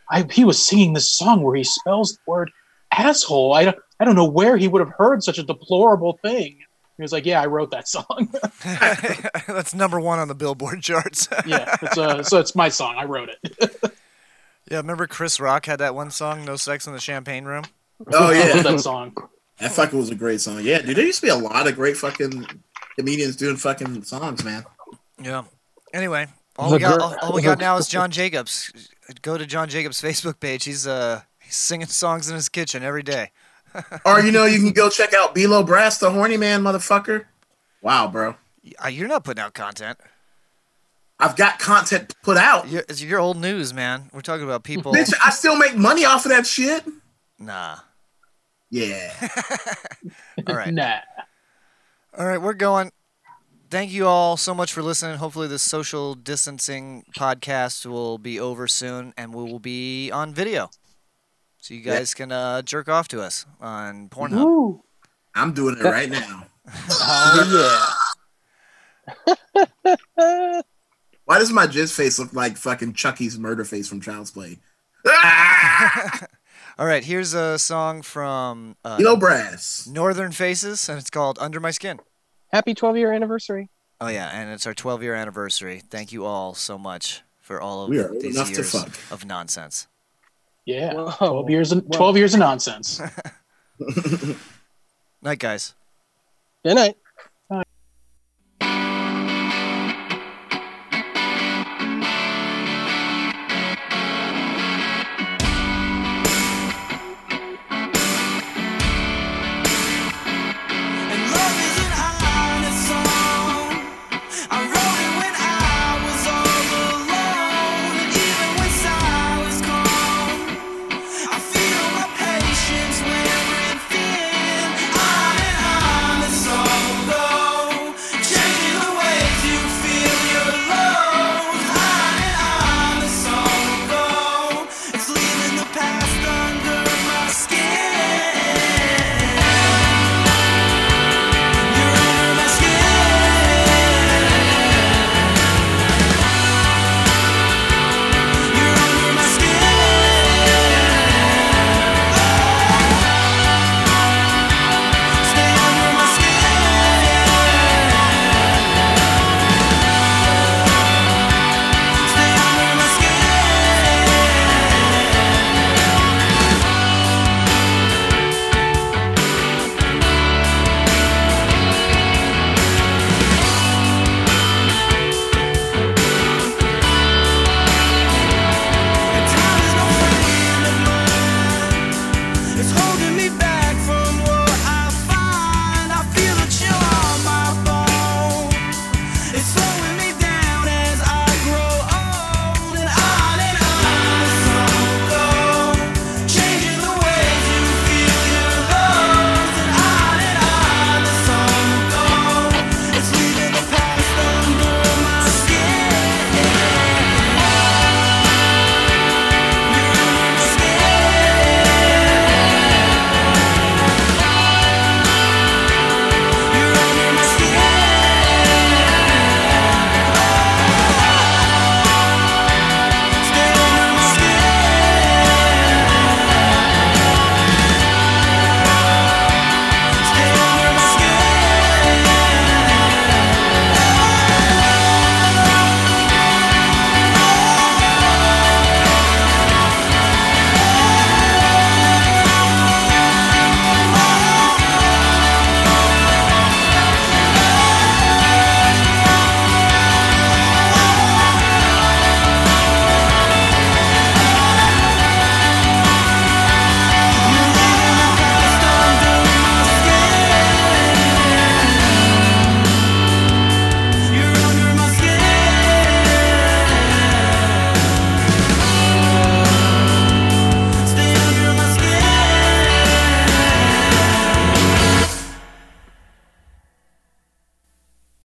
I, he was singing this song where he spells the word asshole. I don't I don't know where he would have heard such a deplorable thing. He was like, yeah, I wrote that song.
That's number one on the Billboard charts.
yeah, it's uh, so it's my song. I wrote it.
yeah, remember Chris Rock had that one song, "No Sex in the Champagne Room."
Oh
I
yeah,
love that song.
That fucking was a great song. Yeah, dude. There used to be a lot of great fucking comedians doing fucking songs, man.
Yeah. Anyway, all
The
we got, all, all we got now is John Jacobs. Go to John Jacobs' Facebook page. He's uh he's singing songs in his kitchen every day.
Or you know, you can go check out Below Brass, the horny man, motherfucker. Wow, bro.
Uh, You're not putting out content.
I've got content put out.
You're, it's your old news, man. We're talking about people.
Bitch, I still make money off of that shit.
Nah.
Yeah.
All right.
nah.
All right, we're going. Thank you all so much for listening. Hopefully, this social distancing podcast will be over soon and we will be on video. So you guys can uh, jerk off to us on Pornhub.
Woo.
I'm doing it right now.
Oh yeah.
Why does my jizz face look like fucking Chucky's murder face from Child's Play?
All right, here's a song from uh,
Below Brass.
Northern Faces, and it's called Under My Skin.
Happy 12 year anniversary.
Oh, yeah, and it's our 12 year anniversary. Thank you all so much for all of
We are
these
enough to
years
fuck.
of nonsense.
Yeah,
Whoa.
twelve years of twelve years of nonsense.
Night, guys.
Good night.